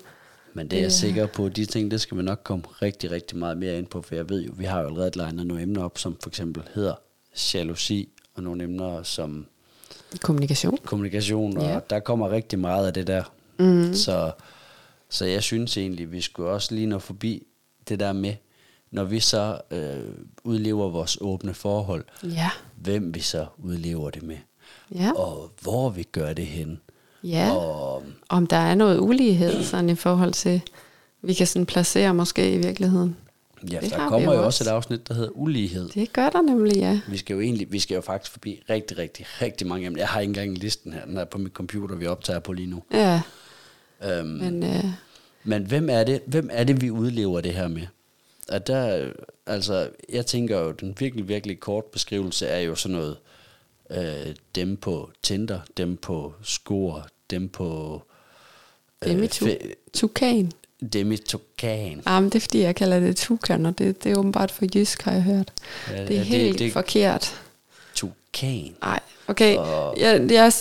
Men det er jeg sikker på, de ting, det skal vi nok komme rigtig, rigtig meget mere ind på, for jeg ved jo, vi har jo allerede legnet nogle emner op, som for eksempel hedder jalousi, og nogle emner som kommunikation, kommunikation og ja. der kommer rigtig meget af det der. Mm. Så, så jeg synes egentlig, vi skulle også lige nå forbi det der med, når vi så øh, udlever vores åbne forhold, ja. hvem vi så udlever det med, ja. og hvor vi gør det hen. Ja, og, om der er noget ulighed sådan i forhold til, vi kan sådan placere måske i virkeligheden. Ja, det der kommer jo også et afsnit, der hedder ulighed. Det gør der nemlig, ja. Vi skal jo egentlig, vi skal jo faktisk forbi rigtig, rigtig, rigtig mange emner. Jeg har ikke engang listen her, den er på mit computer, vi optager på lige nu. Ja. Øhm, men, øh. men hvem er det, hvem er det, vi udlever det her med? At der, altså, jeg tænker jo, den virkelig, virkelig kort beskrivelse er jo sådan noget, øh, dem på Tinder, dem på Score, dem på... Øh, dem i Tukan. Dem i Tukan. Ah, men det er fordi, jeg kalder det Tukan, og det, det er åbenbart for jysk, har jeg hørt. Ja, det er ja, helt det, det, forkert. Tukan. Nej, okay. Og... Jeg, jeg,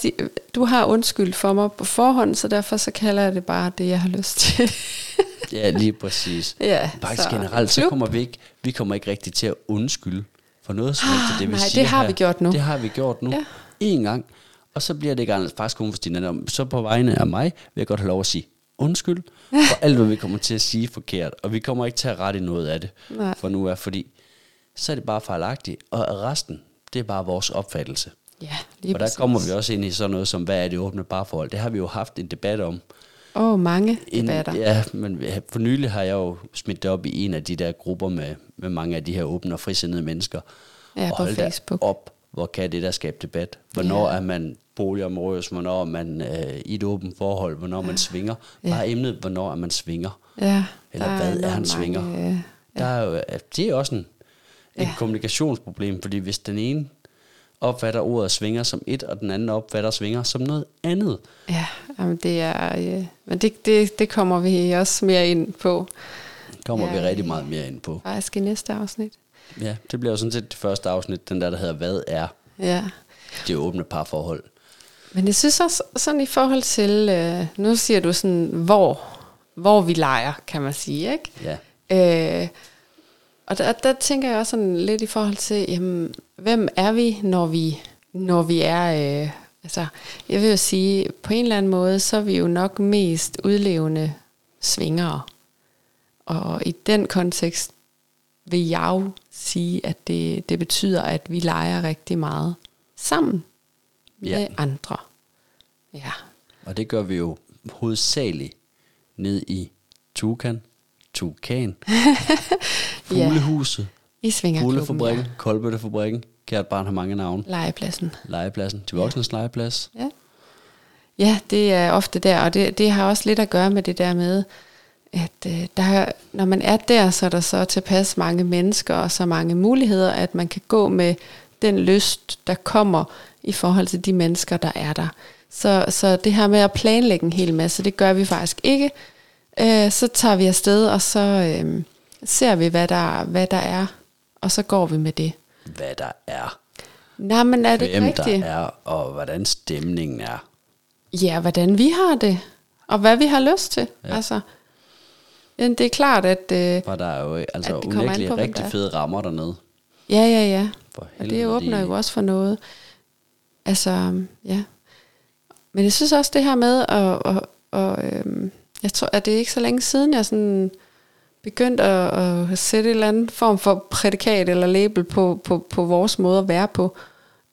du har undskyldt for mig på forhånd, så derfor så kalder jeg det bare det, jeg har lyst til. ja, lige præcis. Ja, Faktisk så, generelt, så kommer vi ikke, vi kommer ikke rigtig til at undskylde for noget som helst ah, det vi nej, siger det har her. vi gjort nu. Det har vi gjort nu. Ja. En gang. Og så bliver det ikke andet faktisk kun for Stine. Så på vegne af mig vil jeg godt have lov at sige undskyld for alt, hvad vi kommer til at sige forkert. Og vi kommer ikke til at rette noget af det Nej. for nu er, fordi så er det bare fejlagtigt. Og resten, det er bare vores opfattelse. Ja, lige Og der præcis. kommer vi også ind i sådan noget som, hvad er det åbne parforhold? Det har vi jo haft en debat om. Åh, oh, mange debatter. En, ja, men for nylig har jeg jo smidt det op i en af de der grupper med, med mange af de her åbne og frisindede mennesker. Ja, og på Facebook. op, hvor kan det der skabe debat? Hvornår ja. er man boligområdet, hvornår er man øh, i et åbent forhold, hvornår man svinger? Bare ja. emnet, hvornår er man svinger? Ja, Eller hvad er, er han svinger? Mange, ja. Der er jo, det er også en, et ja. kommunikationsproblem, fordi hvis den ene opfatter ordet svinger som et, og den anden opfatter svinger som noget andet. Ja, jamen det er, ja. men det, det, det kommer vi også mere ind på. kommer ja, vi rigtig meget mere ind på. Faktisk i næste afsnit. Ja, det bliver jo sådan set det første afsnit, den der, der hedder, hvad er ja. det åbne parforhold. Men jeg synes også, sådan i forhold til, øh, nu siger du sådan, hvor, hvor vi leger, kan man sige, ikke? Ja. Øh, og der, der tænker jeg også sådan lidt i forhold til, jamen, hvem er vi, når vi, når vi er, øh, altså, jeg vil jo sige, på en eller anden måde, så er vi jo nok mest udlevende svingere. Og i den kontekst vil jeg jo sige, at det, det betyder, at vi leger rigtig meget sammen Ja. med andre. Ja. Og det gør vi jo hovedsageligt ned i Tukan, Tukan, Fuglehuset, I Svingerklubben. Fuglefabrikken, ja. Koldbøttefabrikken, Kært barn har mange navne. Legepladsen. Legepladsen, de voksnes legeplads. Ja. Ja, det er ofte der, og det, det har også lidt at gøre med det der med, at øh, der, når man er der, så er der så tilpas mange mennesker og så mange muligheder, at man kan gå med den lyst, der kommer i forhold til de mennesker, der er der. Så, så det her med at planlægge en hel masse, det gør vi faktisk ikke. Øh, så tager vi afsted, og så øh, ser vi, hvad der, hvad der er, og så går vi med det. Hvad der er, Nej, men er det hvem rigtigt? der er, og hvordan stemningen er. Ja, hvordan vi har det, og hvad vi har lyst til. Ja. Ja. Altså, Ja, det er klart, at... Øh, For der er jo altså unægteligt på, rigtig der er. fede rammer dernede. ja, ja, ja. For Og det åbner de- jo også for noget. Altså, ja. Men jeg synes også det her med, at, at, at, øhm, jeg tror, at det er ikke så længe siden, jeg sådan begyndte at, at sætte en eller anden form for prædikat eller label på, på, på vores måde at være på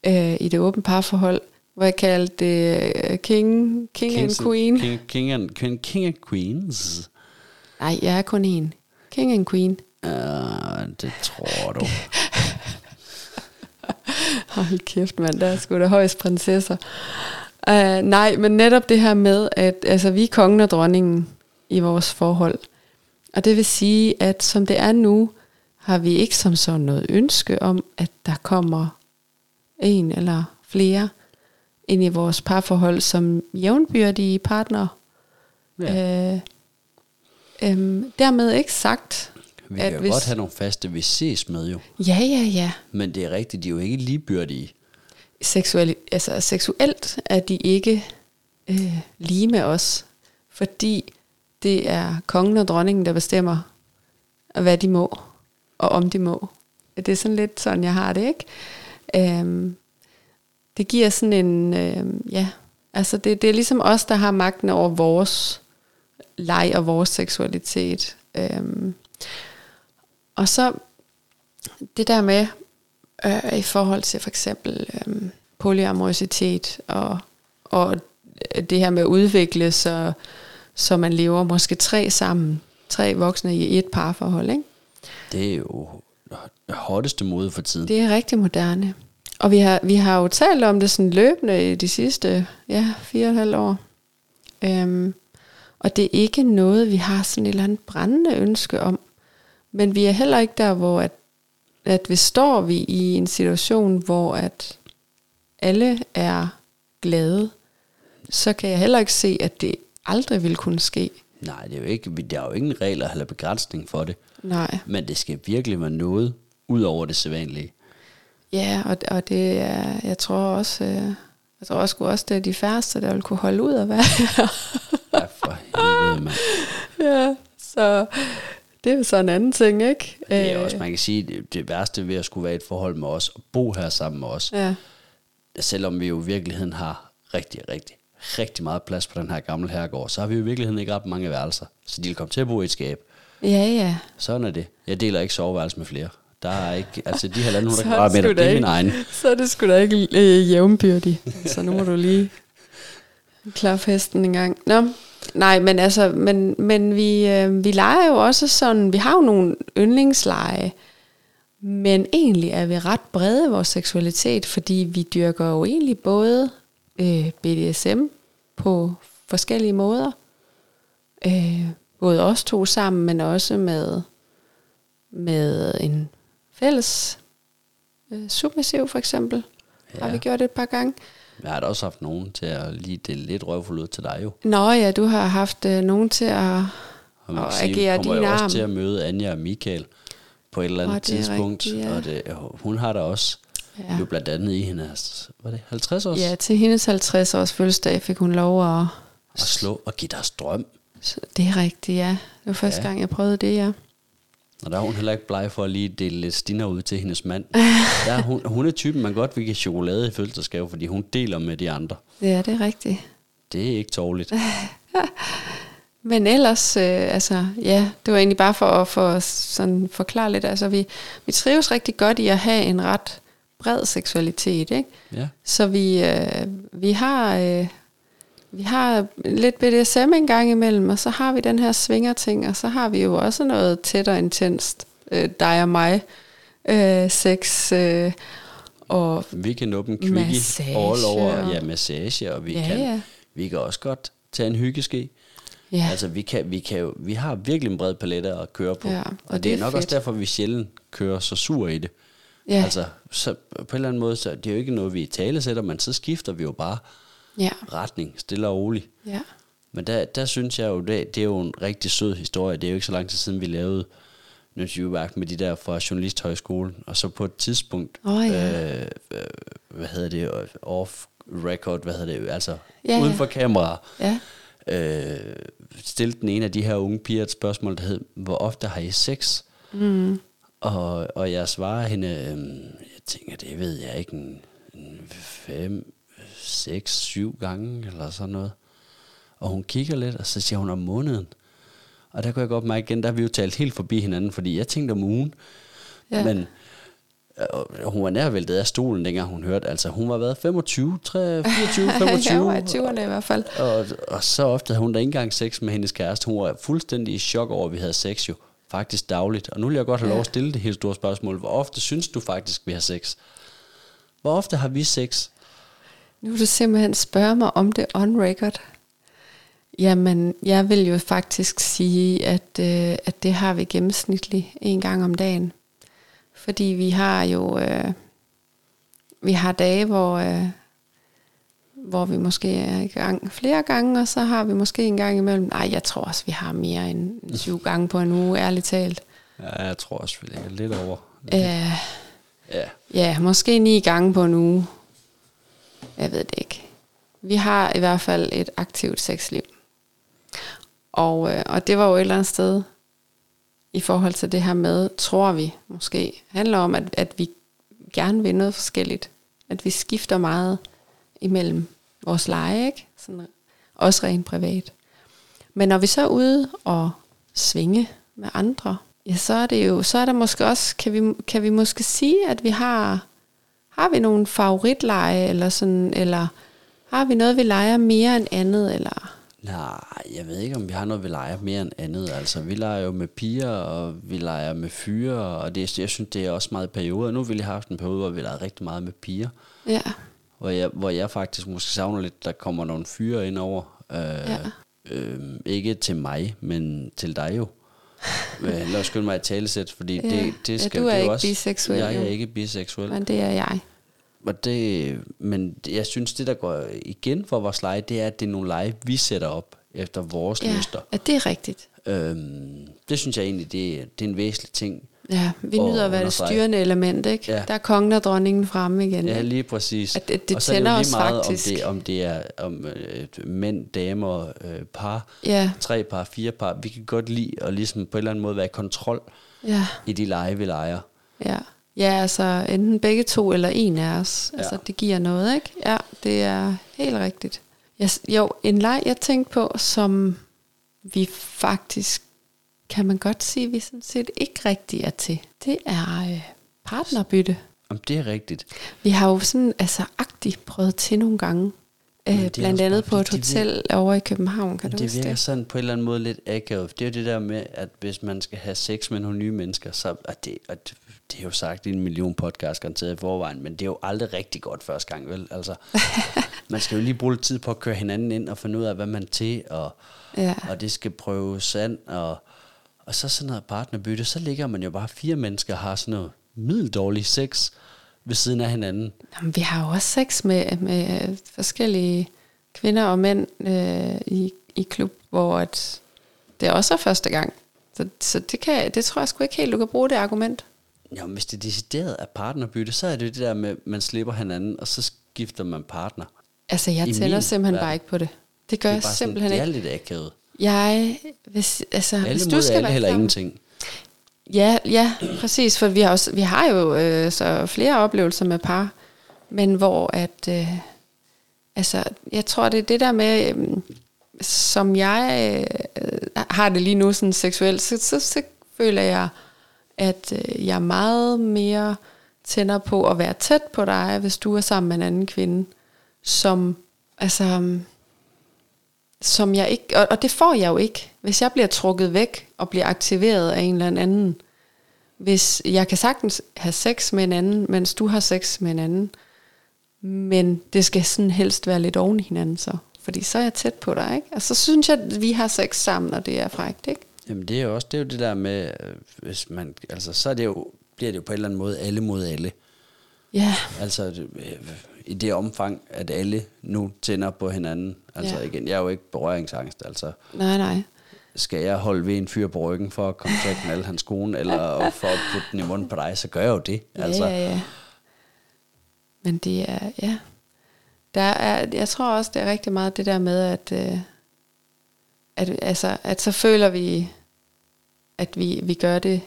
øh, i det åbne parforhold, hvor jeg kaldte det øh, King, king and Queen. King, king, and, king, king and Queens. Nej, jeg er kun en. King and Queen. Uh, det tror du. Hold kæft, mand, der er sgu da højst prinsesser. Uh, nej, men netop det her med, at altså, vi er kongen og dronningen i vores forhold. Og det vil sige, at som det er nu, har vi ikke som sådan noget ønske om, at der kommer en eller flere ind i vores parforhold som jævnbyrdige partnere. Ja. Ja. Um, dermed ikke sagt, Vi at kan hvis- godt have nogle faste, vi ses med jo. ja, ja, ja, Men det er rigtigt, de er jo ikke ligebyrdige. seksuel, altså seksuelt er de ikke øh, lige med os, fordi det er kongen og dronningen, der bestemmer, hvad de må, og om de må. Det er sådan lidt sådan, jeg har det, ikke? Øhm, det giver sådan en, øhm, ja, altså det, det er ligesom os, der har magten over vores leg og vores seksualitet. Øhm, og så det der med, øh, i forhold til for eksempel øh, polyamorositet og, og det her med at udvikle så, så man lever måske tre sammen, tre voksne i et parforhold, ikke? Det er jo hotteste mode for tiden. Det er rigtig moderne. Og vi har, vi har jo talt om det sådan løbende i de sidste ja, fire og et halvt år. Øhm, og det er ikke noget, vi har sådan et eller andet brændende ønske om. Men vi er heller ikke der, hvor at, at vi står vi i en situation, hvor at alle er glade, så kan jeg heller ikke se, at det aldrig vil kunne ske. Nej, det er jo ikke, der er jo ingen regler eller begrænsning for det. Nej. Men det skal virkelig være noget ud over det sædvanlige. Ja, og, og det er, jeg tror også, øh, jeg tror også, også, det er de færreste, der vil kunne holde ud at være. Ja, for helvede, mand. ja, så det er jo så en anden ting, ikke? Det er Øh, også, man kan sige, det, det værste ved at skulle være i et forhold med os, og bo her sammen med os, Ja, selvom vi jo i virkeligheden har rigtig, rigtig, rigtig meget plads på den her gamle herregård, så har vi jo i virkeligheden ikke ret mange værelser. Så de vil komme til at bo i et skab. ja, ja. Sådan er det. Jeg deler ikke soveværelse med flere. Der er ikke, altså de halvanden hundrede er kvadratmeter, det er min egen. Så er det sgu da ikke øh, jævnbyrdig. Så nu må du lige klare festen en gang. Nå, nej, men altså, men, men vi, øh, vi leger jo også sådan, vi har jo nogle yndlingsleje, men egentlig er vi ret brede i vores seksualitet, fordi vi dyrker jo egentlig både øh, BDSM på forskellige måder. Øh, både os to sammen, men også med, med en fælles øh, submissiv for eksempel. Ja. Har vi gjort det et par gange. Jeg har da også haft nogen til at lige dele lidt røvfuld ud til dig jo. Nå ja, du har haft øh, nogen til at, Og man Og kan sige, agere kommer din jo også arm. til at møde Anja og Michael på et eller andet er tidspunkt. rigtigt, ja. Og det, hun har da også Ja. jo blandt andet i hendes, var det 50 års? ja, til hendes 50 års fødselsdag fik hun lov at... At slå og give dig strøm. Det er rigtigt, ja. Det var første Ja. gang, jeg prøvede det, ja. Og der er hun heller ikke bleg for at lige dele lidt stinner ud til hendes mand. Der er hun, hun er typen, man godt vil give chokolade i fødselsdagsgave, fordi hun deler med de andre. Ja, det er rigtigt. Det er ikke tårligt. Men ellers, øh, altså, ja, det var egentlig bare for at for, sådan forklare lidt. Altså, vi, vi trives rigtig godt i at have en ret bred seksualitet, ikke? Ja. Så vi, øh, vi har... Øh, vi har lidt BDSM en gang imellem, og så har vi den her svingerting, og så har vi jo også noget tæt og intenst, øh, dig og mig, øh, sex, øh, og Vi kan åbne quickie Massage all over. og- Ja, massage, og vi, Ja, kan, ja. vi kan også godt tage en hyggeske. ja, Altså, vi, kan, vi, kan jo, vi har virkelig en bred palette at køre på. Ja, og, og det, det er er nok fedt. også derfor, vi sjældent kører så sur i det. ja, Altså, så på en eller anden måde, så det er jo ikke noget, vi i tale sætter, men så skifter vi jo bare ja, retning, stille og roligt. ja, Men der, der synes jeg jo, det, det er jo en rigtig sød historie. Det er jo ikke så lang tid siden, vi lavede interviewværk med de der fra Journalisthøjskolen. Og så på et tidspunkt, Åh, ja. øh, øh, hvad hedder det, off record, hvad hedder det, altså ja. uden for kamera, ja, øh, stillede den ene af de her unge piger et spørgsmål, der hed, hvor ofte har I sex? Mm. Og, og jeg svarer hende, øh, jeg tænker, det ved jeg ikke, en, en fem, seks, syv gange, eller sådan noget. Og hun kigger lidt, og så siger hun om måneden. Og der kunne jeg godt mærke igen, der har vi jo talt helt forbi hinanden, fordi jeg tænkte om ugen. Ja. Men øh, hun var nærvæltet af stolen, dengang hun hørte. Altså, hun var været 25, 3, 24, 25. jeg var i 20'erne i hvert fald. Og, og så ofte havde hun da ikke engang sex med hendes kæreste. Hun var fuldstændig i chok over, at vi havde sex jo. Faktisk dagligt. Og nu vil jeg godt have lov at stille det helt store spørgsmål. Hvor ofte synes du faktisk, vi har sex? Hvor ofte har vi sex? Nu vil du simpelthen spørge mig om det on record. Jamen, jeg vil jo faktisk sige, at, øh, at det har vi gennemsnitligt en gang om dagen. Fordi vi har jo øh, vi har dage, hvor, øh, hvor vi måske er i gang flere gange, og så har vi måske en gang imellem, nej, jeg tror også, vi har mere end syv gange på en uge, ærligt talt. Ja, jeg tror også, vi ligger lidt over. Øh, Ja. Ja, måske ni gange på en uge. Jeg ved det ikke. Vi har i hvert fald et aktivt sexliv. Og, øh, og det var jo et eller andet sted, i forhold til det her med, tror vi måske, handler om, at, at vi gerne vil noget forskelligt. At vi skifter meget imellem vores leje, ikke? Sådan, også rent privat. Men når vi så er ude og svinge med andre, ja, så er det jo, så er der måske også, kan vi, kan vi måske sige, at vi har, har vi nogle favoritleje, eller sådan, eller har vi noget, vi leger mere end andet, eller Nej, jeg ved ikke, om vi har noget, vi leger mere end andet. Altså, vi leger jo med piger, og vi leger med fyre, og det, jeg synes, det er også meget perioder. Nu vil jeg have haft en periode, hvor vi leger rigtig meget med piger, ja, hvor jeg, hvor jeg faktisk måske savner lidt, der kommer nogle fyre ind over. Øh, Ja. øh, ikke til mig, men til dig jo. Men Lad os skynde mig et talesæt, fordi Ja. det, det Ja, skal du er det ikke også, biseksuel, Jeg er ikke biseksuel. men det er jeg. Og det, men jeg synes, det der går igen for vores lege, det er, at det er nogle lege, vi sætter op efter vores Ja, lyster. ja, det er rigtigt. Øhm, det synes jeg egentlig, det, det er en væsentlig ting. Ja, vi nyder at være det styrende element, ikke? Ja. Der er kongen og dronningen fremme igen. Ja, lige præcis. At det- det og så er det jo lige meget, faktisk. om det, om det er om, øh, mænd, damer, øh, par, Ja, tre par, fire par. Vi kan godt lide at ligesom på en eller anden måde være i kontrol ja, i de lege, vi leger. ja. Ja, altså enten begge to eller en af os. Ja. Altså det giver noget, ikke? Ja, det er helt rigtigt. Jeg, jo, en leg, jeg tænkte på, som vi faktisk, kan man godt sige, vi sådan set ikke rigtig er til. Det er øh, partnerbytte. Om det er rigtigt. Vi har jo sådan, altså agtigt prøvet til nogle gange. Øh, er blandt andet på et hotel over i København, kan du det huske virker det? sådan på en eller anden måde lidt akavet. Det er jo det der med, at hvis man skal have sex med nogle nye mennesker, så og det, og det, er jo sagt i en million podcast garanteret i forvejen, men det er jo aldrig rigtig godt første gang, vel? Altså, man skal jo lige bruge lidt tid på at køre hinanden ind og finde ud af, hvad man er til, og, Ja. og det skal prøves sand, og, og så sådan noget partnerbytte, så ligger man jo bare fire mennesker og har sådan noget middeldårlig sex ved siden af hinanden. Jamen, vi har jo også sex med, med forskellige kvinder og mænd øh, i, i klub, hvor at det også er første gang. Så, så det, kan, det tror jeg sgu ikke helt, du kan bruge det argument. Jo, hvis det er decideret af partnerbytte, så er det det der med, at man slipper hinanden, og så skifter man partner. Altså, jeg I tænder simpelthen verden. bare ikke på det. Det gør det er jeg simpelthen sådan, ikke. Det er lidt akavet. Jeg, hvis, altså, Alle hvis du skal alle være heller ingenting. Ja, ja, præcis, for vi har, også, vi har jo øh, så flere oplevelser med par, men hvor at, øh, altså, jeg tror, det er det der med, øh, som jeg øh, har det lige nu sådan seksuelt, så, så, så føler jeg, at øh, jeg er meget mere tænder på at være tæt på dig, hvis du er sammen med en anden kvinde, som, altså, som jeg ikke, og, og det får jeg jo ikke, hvis jeg bliver trukket væk og bliver aktiveret af en eller anden. Hvis jeg kan sagtens have sex med en anden, mens du har sex med en anden, men det skal sådan helst være lidt oven i hinanden så, fordi så er jeg tæt på dig, ikke? Og så synes jeg, at vi har sex sammen, og det er frækt, ikke? Jamen det er jo også det, er jo det der med, øh, hvis man, altså så er det jo, bliver det jo på en eller anden måde alle mod alle. Ja, Altså det- øh, i det omfang, at alle nu tænder på hinanden. Altså Ja. igen, jeg er jo ikke berøringsangst. Altså nej, nej. skal jeg holde ved en fyr på ryggen for at komme til at knalde hans kone, eller for at putte den i munden på dig, så gør jeg jo det. Ja, Altså, ja, ja. Men det er, ja. Der er, jeg tror også, det er rigtig meget det der med, at, øh, at, altså, at så føler vi, at vi, vi gør det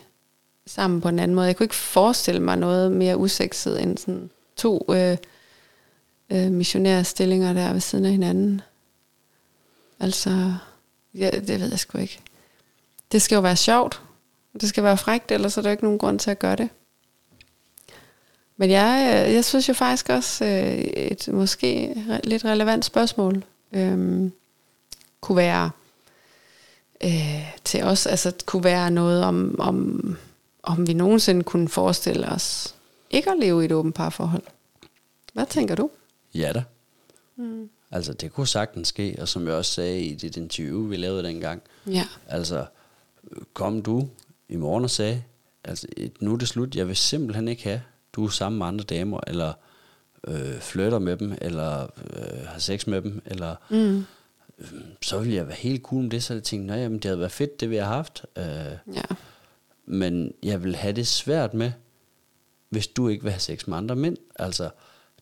sammen på en anden måde. Jeg kunne ikke forestille mig noget mere usekset end sådan to øh, øh, missionærstillinger der ved siden af hinanden. Altså, ja, det ved jeg sgu ikke. Det skal jo være sjovt. Det skal være frægt, ellers er der ikke nogen grund til at gøre det. Men jeg, øh, jeg synes jo faktisk også øh, et måske lidt relevant spørgsmål øhm, kunne være øh, til os, altså kunne være noget om, om, om vi nogensinde kunne forestille os ikke at leve i et åbent parforhold. Hvad tænker du? Ja da. Mm. Altså, det kunne sagtens ske, og som jeg også sagde i det interview, vi lavede dengang. Ja. Altså, kom du i morgen og sagde, altså, nu er det slut, jeg vil simpelthen ikke have, du er sammen med andre damer, eller øh, flytter med dem, eller øh, har sex med dem, eller Mm. øh, så ville jeg være helt cool med det, så jeg tænkte, nej, jamen, det havde været fedt, det vi har haft. Øh, Ja. men jeg vil have det svært med, hvis du ikke vil have sex med andre mænd. Altså,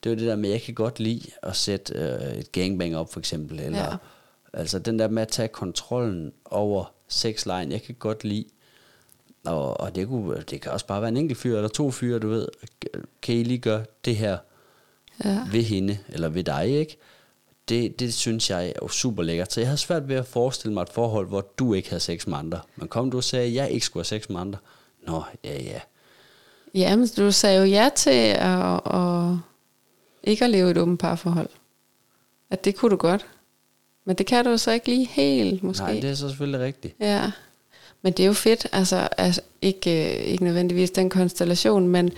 det er jo det der med, jeg kan godt lide at sætte øh, et gangbang op, for eksempel. Eller, Ja. Altså, den der med at tage kontrollen over sexlejen, jeg kan godt lide. Og, og det, kunne, det kan også bare være en enkelt fyr, eller to fyre, du ved. Kan I lige gøre det her Ja. ved hende, eller ved dig, ikke? Det, det synes jeg er super lækkert. Så jeg har svært ved at forestille mig et forhold, hvor du ikke havde sex med andre. Men kom du og sagde, at jeg ikke skulle have sex med andre. Nå, ja, ja. Ja, men du sagde jo ja til at, at ikke at leve et åbent parforhold. At det kunne du godt. Men det kan du så ikke lige helt, måske. Nej, det er så selvfølgelig rigtigt. Ja, men det er jo fedt, altså, altså ikke, øh, ikke nødvendigvis den konstellation, men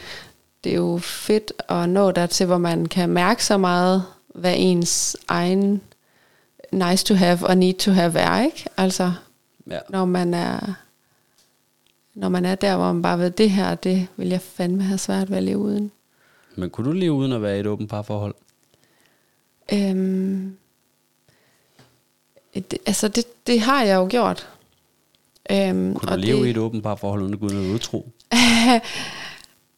det er jo fedt at nå dertil, hvor man kan mærke så meget, hvad ens egen nice to have og need to have er, ikke? Altså, Ja. når man er når man er der, hvor man bare ved, det her, det vil jeg fandme have svært ved at leve uden. Men kunne du leve uden at være i et åbent parforhold? Øhm, det, altså, det, det har jeg jo gjort. Øhm, Kunne du og leve det, i et åbent parforhold uden at gå ud og utro?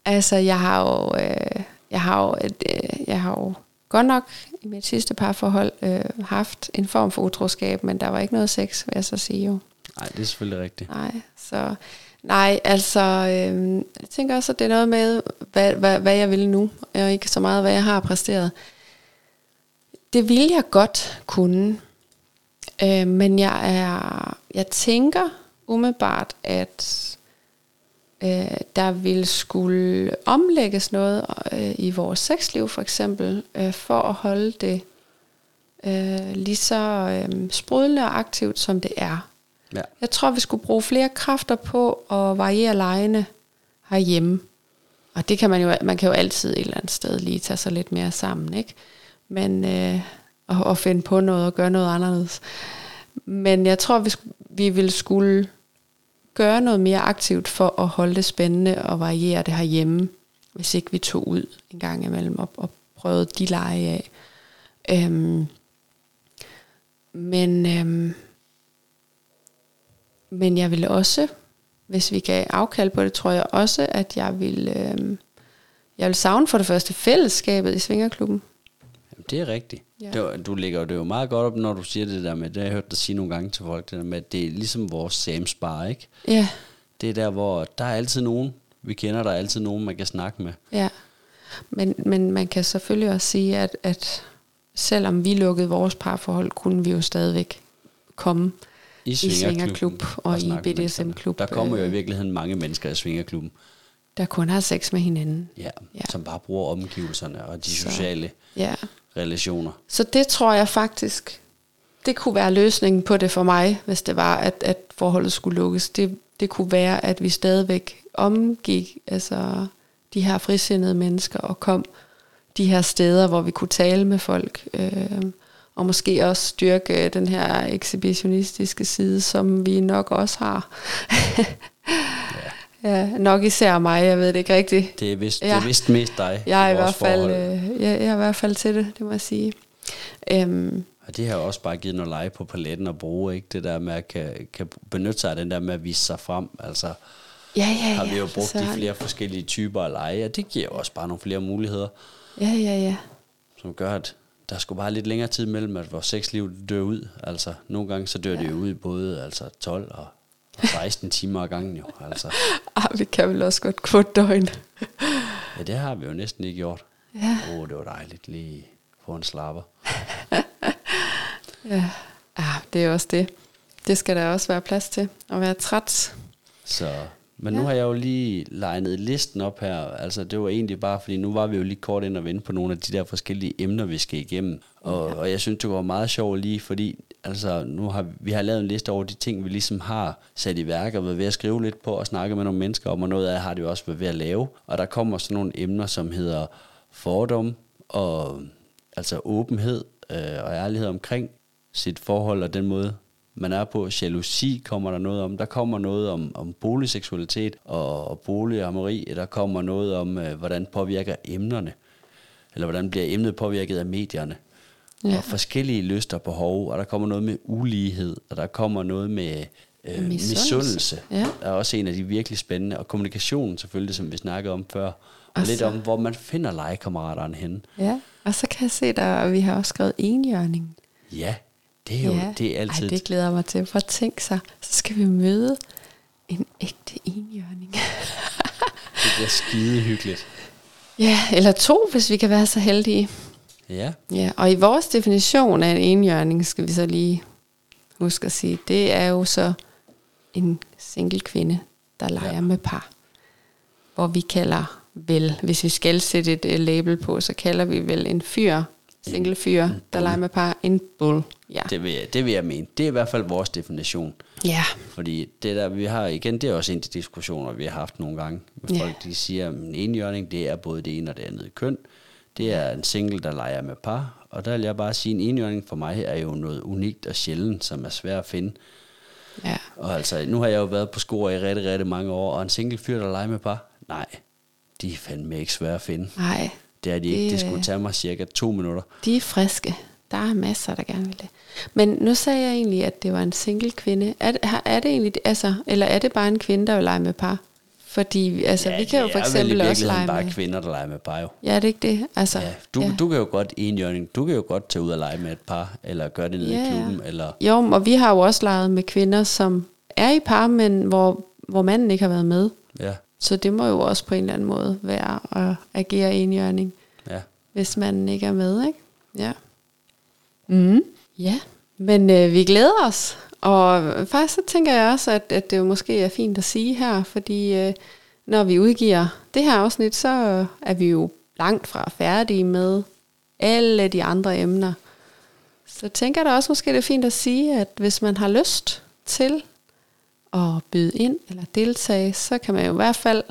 Altså, jeg har jo, øh, jeg har jo, et, øh, jeg har jo godt nok i mit sidste parforhold øh, haft en form for utroskab, men der var ikke noget sex, vil jeg så sige jo. Nej, det er selvfølgelig rigtigt. Nej, så nej, altså, øh, jeg tænker også, at det er noget med, hvad, hvad, hvad jeg vil nu, og ikke så meget, hvad jeg har præsteret. Det vil jeg godt kunne, øh, men jeg er, jeg tænker umiddelbart, at øh, der vil skulle omlægges noget øh, i vores sexliv for eksempel, øh, for at holde det øh, lige så øh, sprudlende og aktivt, som det er. Ja. Jeg tror, vi skulle bruge flere kræfter på at variere lejene herhjemme. Og det kan man jo, man kan jo altid et eller andet sted lige tage sig lidt mere sammen, ikke? Men, øh, og, og finde på noget og gøre noget anderledes. Men jeg tror, vi, vi vil skulle gøre noget mere aktivt for at holde det spændende og variere det herhjemme, hvis ikke vi tog ud en gang imellem og, og prøvede de lege af. Øhm, men, øhm, men jeg vil også, hvis vi gav afkald på det, tror jeg også, at jeg vil, øhm, jeg vil savne for det første fællesskabet i Svingerklubben. Jamen, det er rigtigt. Ja. Var- du lægger det jo meget godt op, når du siger det der med, det har jeg hørt dig sige nogle gange til folk, det der med, at det er ligesom vores Sam's Bar, ikke? Ja, Det er der, hvor der er altid nogen, vi kender, der er altid nogen, man kan snakke med. ja. Men, men man kan selvfølgelig også sige, at, at selvom vi lukkede vores parforhold, kunne vi jo stadigvæk komme I svingerklub og i. BDSM-klub, Der kommer jo i øh. virkeligheden mange mennesker i svingerklubben, der kun har sex med hinanden. ja, Ja. som bare bruger omgivelserne og de Så- sociale Ja. relationer. Så det tror jeg faktisk, det kunne være løsningen på det for mig, hvis det var, at, at forholdet skulle lukkes. Det, det kunne være, at vi stadigvæk omgik altså, de her frisindede mennesker og kom de her steder, hvor vi kunne tale med folk. Øh, og måske også styrke øh, den her ekshibitionistiske side, som vi nok også har. ja, nok især mig, jeg ved det ikke rigtigt. Det er vist, Ja. det er vist mest dig. Jeg er i hvert fald, øh, jeg, jeg er i hvert fald til det, det må jeg sige. Øhm, Og det har også bare givet noget lege på paletten at bruge, ikke? Det der med at kan, kan benytte sig af den der med at vise sig frem. Altså, ja, ja, ja. har vi jo brugt så- de flere forskellige typer af lege, og det giver også bare nogle flere muligheder, Ja, ja, ja. som gør, at der er sgu bare lidt længere tid mellem, at vores sexliv dør ud. Altså, nogle gange så dør ja. det jo ud både altså 12 og, og 16 timer ad gangen jo. Altså. Ah, vi kan vel også godt et døgn. Ja, det har vi jo næsten ikke gjort. Ja. Åh, oh, det var dejligt lige få en slapper. Ja. Ah, det er også det. Det skal der også være plads til. At være træt. Så, men ja. nu har jeg jo lige legnet listen op her. Altså, det var egentlig bare, fordi nu var vi jo lige kort ind og vende på nogle af de der forskellige emner, vi skal igennem. Og, ja. og jeg synes, det var meget sjovt lige, fordi altså, nu har vi har lavet en liste over de ting, vi ligesom har sat i værk og været ved at skrive lidt på og snakke med nogle mennesker om, og noget af har det jo også været ved at lave. Og der kommer sådan nogle emner, som hedder fordom og altså åbenhed øh, og ærlighed omkring sit forhold og den måde, man er på. Jalousi kommer der noget om. Der kommer noget om, om boligseksualitet og, og boligharmeri. Der kommer noget om, øh, hvordan påvirker emnerne. Eller hvordan bliver emnet påvirket af medierne. Ja. Og forskellige lyster og behov. Og der kommer noget med ulighed. Og der kommer noget med øh, Misundelse. misundelse. Ja. er også en af de virkelig spændende. Og kommunikation selvfølgelig, som vi snakkede om før. Og, Og lidt om, hvor man finder legekammeraterne henne. Ja. Og så kan jeg se, der, vi har også skrevet enhjørning. Ja, det er jo ja. det er altid... Ej, det glæder jeg mig til. For at tænke sig, så skal vi møde en ægte enhjørning. Det bliver skide hyggeligt. ja, eller to, hvis vi kan være så heldige. Ja, Ja, og i vores definition af en enhjørning, skal vi så lige huske at sige, det er jo så en single kvinde, der leger Ja. med par. Hvor vi kalder vel, hvis vi skal sætte et uh, label på, så kalder vi vel en fyr, single fyr, der leger med par, en bull. Ja. det vil, jeg, det vil jeg mene. Det er i hvert fald vores definition. ja. Fordi det der, vi har igen, det er også en af de diskussioner, vi har haft nogle gange. Med Ja. folk, de siger, at en enhjørning, det er både det ene og det andet køn. Det er en single, der leger med par. Og der vil jeg bare sige, at en enhjørning for mig er jo noget unikt og sjældent, som er svært at finde. ja. Og altså, nu har jeg jo været på score i rigtig, rigtig mange år, og en single fyr, der leger med par, nej, de er fandme ikke svære at finde. Nej, Det er de ikke. Det skulle øh, tage mig cirka to minutter. de er friske. Der er masser, der gerne vil det. Men nu sagde jeg egentlig, at det var en single kvinde. Er det, er det egentlig, altså, eller er det bare en kvinde, der vil lege med par? Fordi altså, vi kan jo for er eksempel også lege bare med... kvinder, der leger med par jo. Ja, er det ikke det? Altså, Ja, du, ja. du kan jo godt enhjørning, du kan jo godt tage ud og lege med et par, eller gøre det nede Ja, i ja. klubben, eller Jo, og vi har jo også leget med kvinder, som er i par, men hvor, hvor manden ikke har været med. ja, Så det må jo også på en eller anden måde være at agere enhjørning, ja. Hvis man ikke er med, ikke? Ja. Mm. Ja, men øh, vi glæder os. Og faktisk så tænker jeg også, at, at det jo måske er fint at sige her, fordi øh, når vi udgiver det her afsnit, så er vi jo langt fra færdige med alle de andre emner. Så tænker jeg da også måske, det er fint at sige, at hvis man har lyst til at byde ind eller deltage, så kan man jo i hvert fald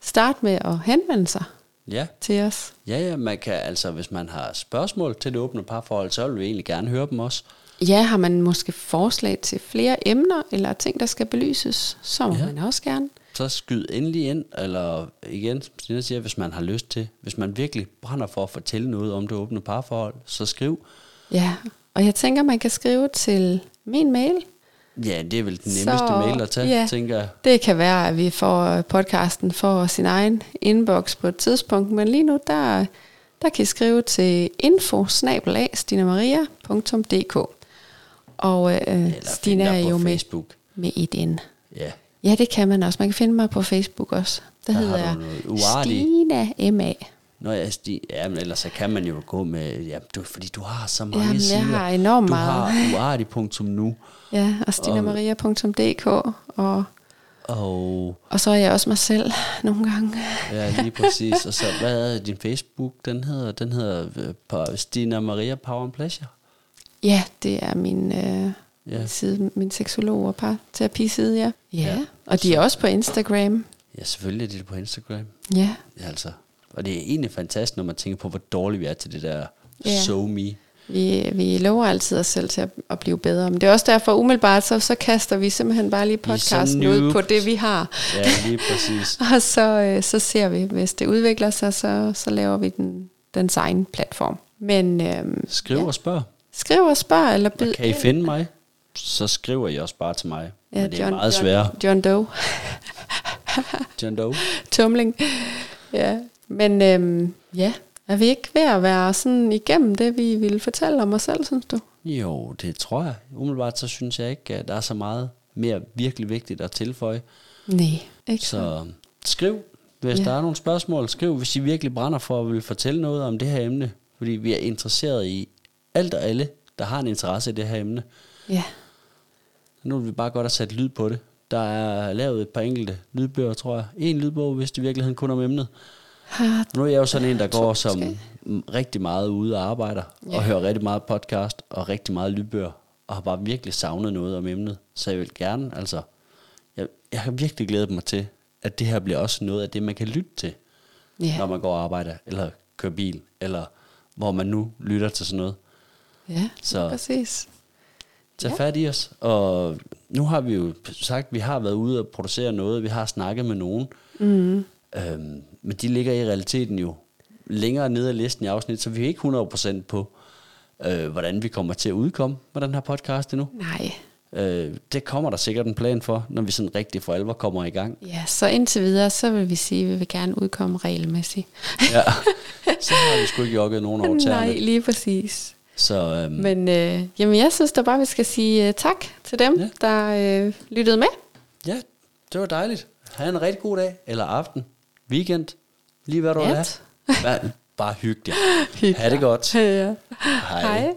starte med at henvende sig Ja, til os. ja, ja, man kan altså, hvis man har spørgsmål til det åbne parforhold, så vil vi egentlig gerne høre dem også. Ja, har man måske forslag til flere emner eller ting, der skal belyses, så må Ja. man også gerne. Så skyd endelig ind, eller igen, som siger, hvis man har lyst til, hvis man virkelig brænder for at fortælle noget om det åbne parforhold, så skriv. Ja, og jeg tænker, man kan skrive til min mail. Ja, det er vel den Så- nemmeste mail at tage, ja. tænker jeg. Det kan være, at vi får podcasten for sin egen inbox på et tidspunkt, men lige nu, der, der kan I skrive til info Og øh, Stina er jo med, Facebook. med et N. Ja, Ja, det kan man også. Man kan finde mig på Facebook også. Der, Der hedder jeg. Stina M.A. Når jeg sti, ja, men ellers så kan man jo gå med, ja, du, fordi du har så mange Jamen, jeg sider. har enormt du meget. har uartig.nu, Ja, og stinamaria.dk. Og, og og så er jeg også mig selv nogle gange. ja, lige præcis. og så, hvad er din Facebook? Den hedder, den hedder øh, Stina Maria Power and Pleasure. Ja, det er min, øh, Ja. ja. side, min seksolog og parterapiside, ja. ja. Ja, Ja, og de er også på Instagram. Ja, selvfølgelig er det på Instagram. Ja, Ja, altså. Og det er egentlig fantastisk, når man tænker på, hvor dårlige vi er til det der Ja. so me. vi, vi lover altid os selv til at, at blive bedre. Men det er også derfor umiddelbart, så, så kaster vi simpelthen bare lige podcasten ud på det, vi har. Ja, lige præcis. Og så, øh, så ser vi, hvis det udvikler sig, så, så laver vi den, den egen platform. Men øhm, Skriv ja. og spørg. skriv og spørg, eller Og kan I finde mig, så skriver I også bare til mig. Ja, Men det er meget sværere. John, John Doe. John Doe. Tumling. Ja, men øhm, ja, Er vi ikke ved at være sådan igennem det, vi ville fortælle om os selv, synes du? Jo, det tror jeg. Umiddelbart så synes jeg ikke, at der er så meget mere virkelig vigtigt at tilføje. Nej, ikke så. Skriv, hvis ja. der er nogle spørgsmål. Skriv, hvis I virkelig brænder for at vil fortælle noget om det her emne. Fordi vi er interesseret i alt og alle, der har en interesse i det her emne. Ja, Nu vil vi bare godt have sat lyd på det. Der er lavet et par enkelte lydbøger, tror jeg. En lydbog, hvis det i virkeligheden kun om emnet. Nu er jeg jo sådan en, der går som rigtig meget ude og arbejder, Ja. og hører rigtig meget podcast, og rigtig meget lydbøger, og har bare virkelig savnet noget om emnet. Så jeg vil gerne, altså, jeg, jeg har virkelig glædet mig til, at det her bliver også noget af det, man kan lytte til, Ja. når man går og arbejder, eller kører bil, eller hvor man nu lytter til sådan noget. Ja, Så- præcis. Tag ja. fat i os, og nu har vi jo sagt, at vi har været ude og producere noget, vi har snakket med nogen, Mm. Øhm, men de ligger i realiteten jo længere nede af listen i afsnit, så vi er ikke 100% på, øh, hvordan vi kommer til at udkomme med den her podcast endnu. Nej. Øh, det kommer der sikkert en plan for, når vi sådan rigtig for alvor kommer i gang. Ja, så indtil videre, så vil vi sige, at vi vil gerne udkomme regelmæssigt. Ja. så har vi sgu ikke jogget nogen over Nej, tæerne. lige præcis. Så øhm, Men øh, jamen, jeg synes da bare, vi skal sige uh, tak til dem, ja. der øh, lyttede med. ja, det var dejligt. Ha' en rigtig god dag, eller aften, weekend, lige hvad du. Bare- Bare hygge dig. Hygge Ha' det godt. Ja. Hej. Hej.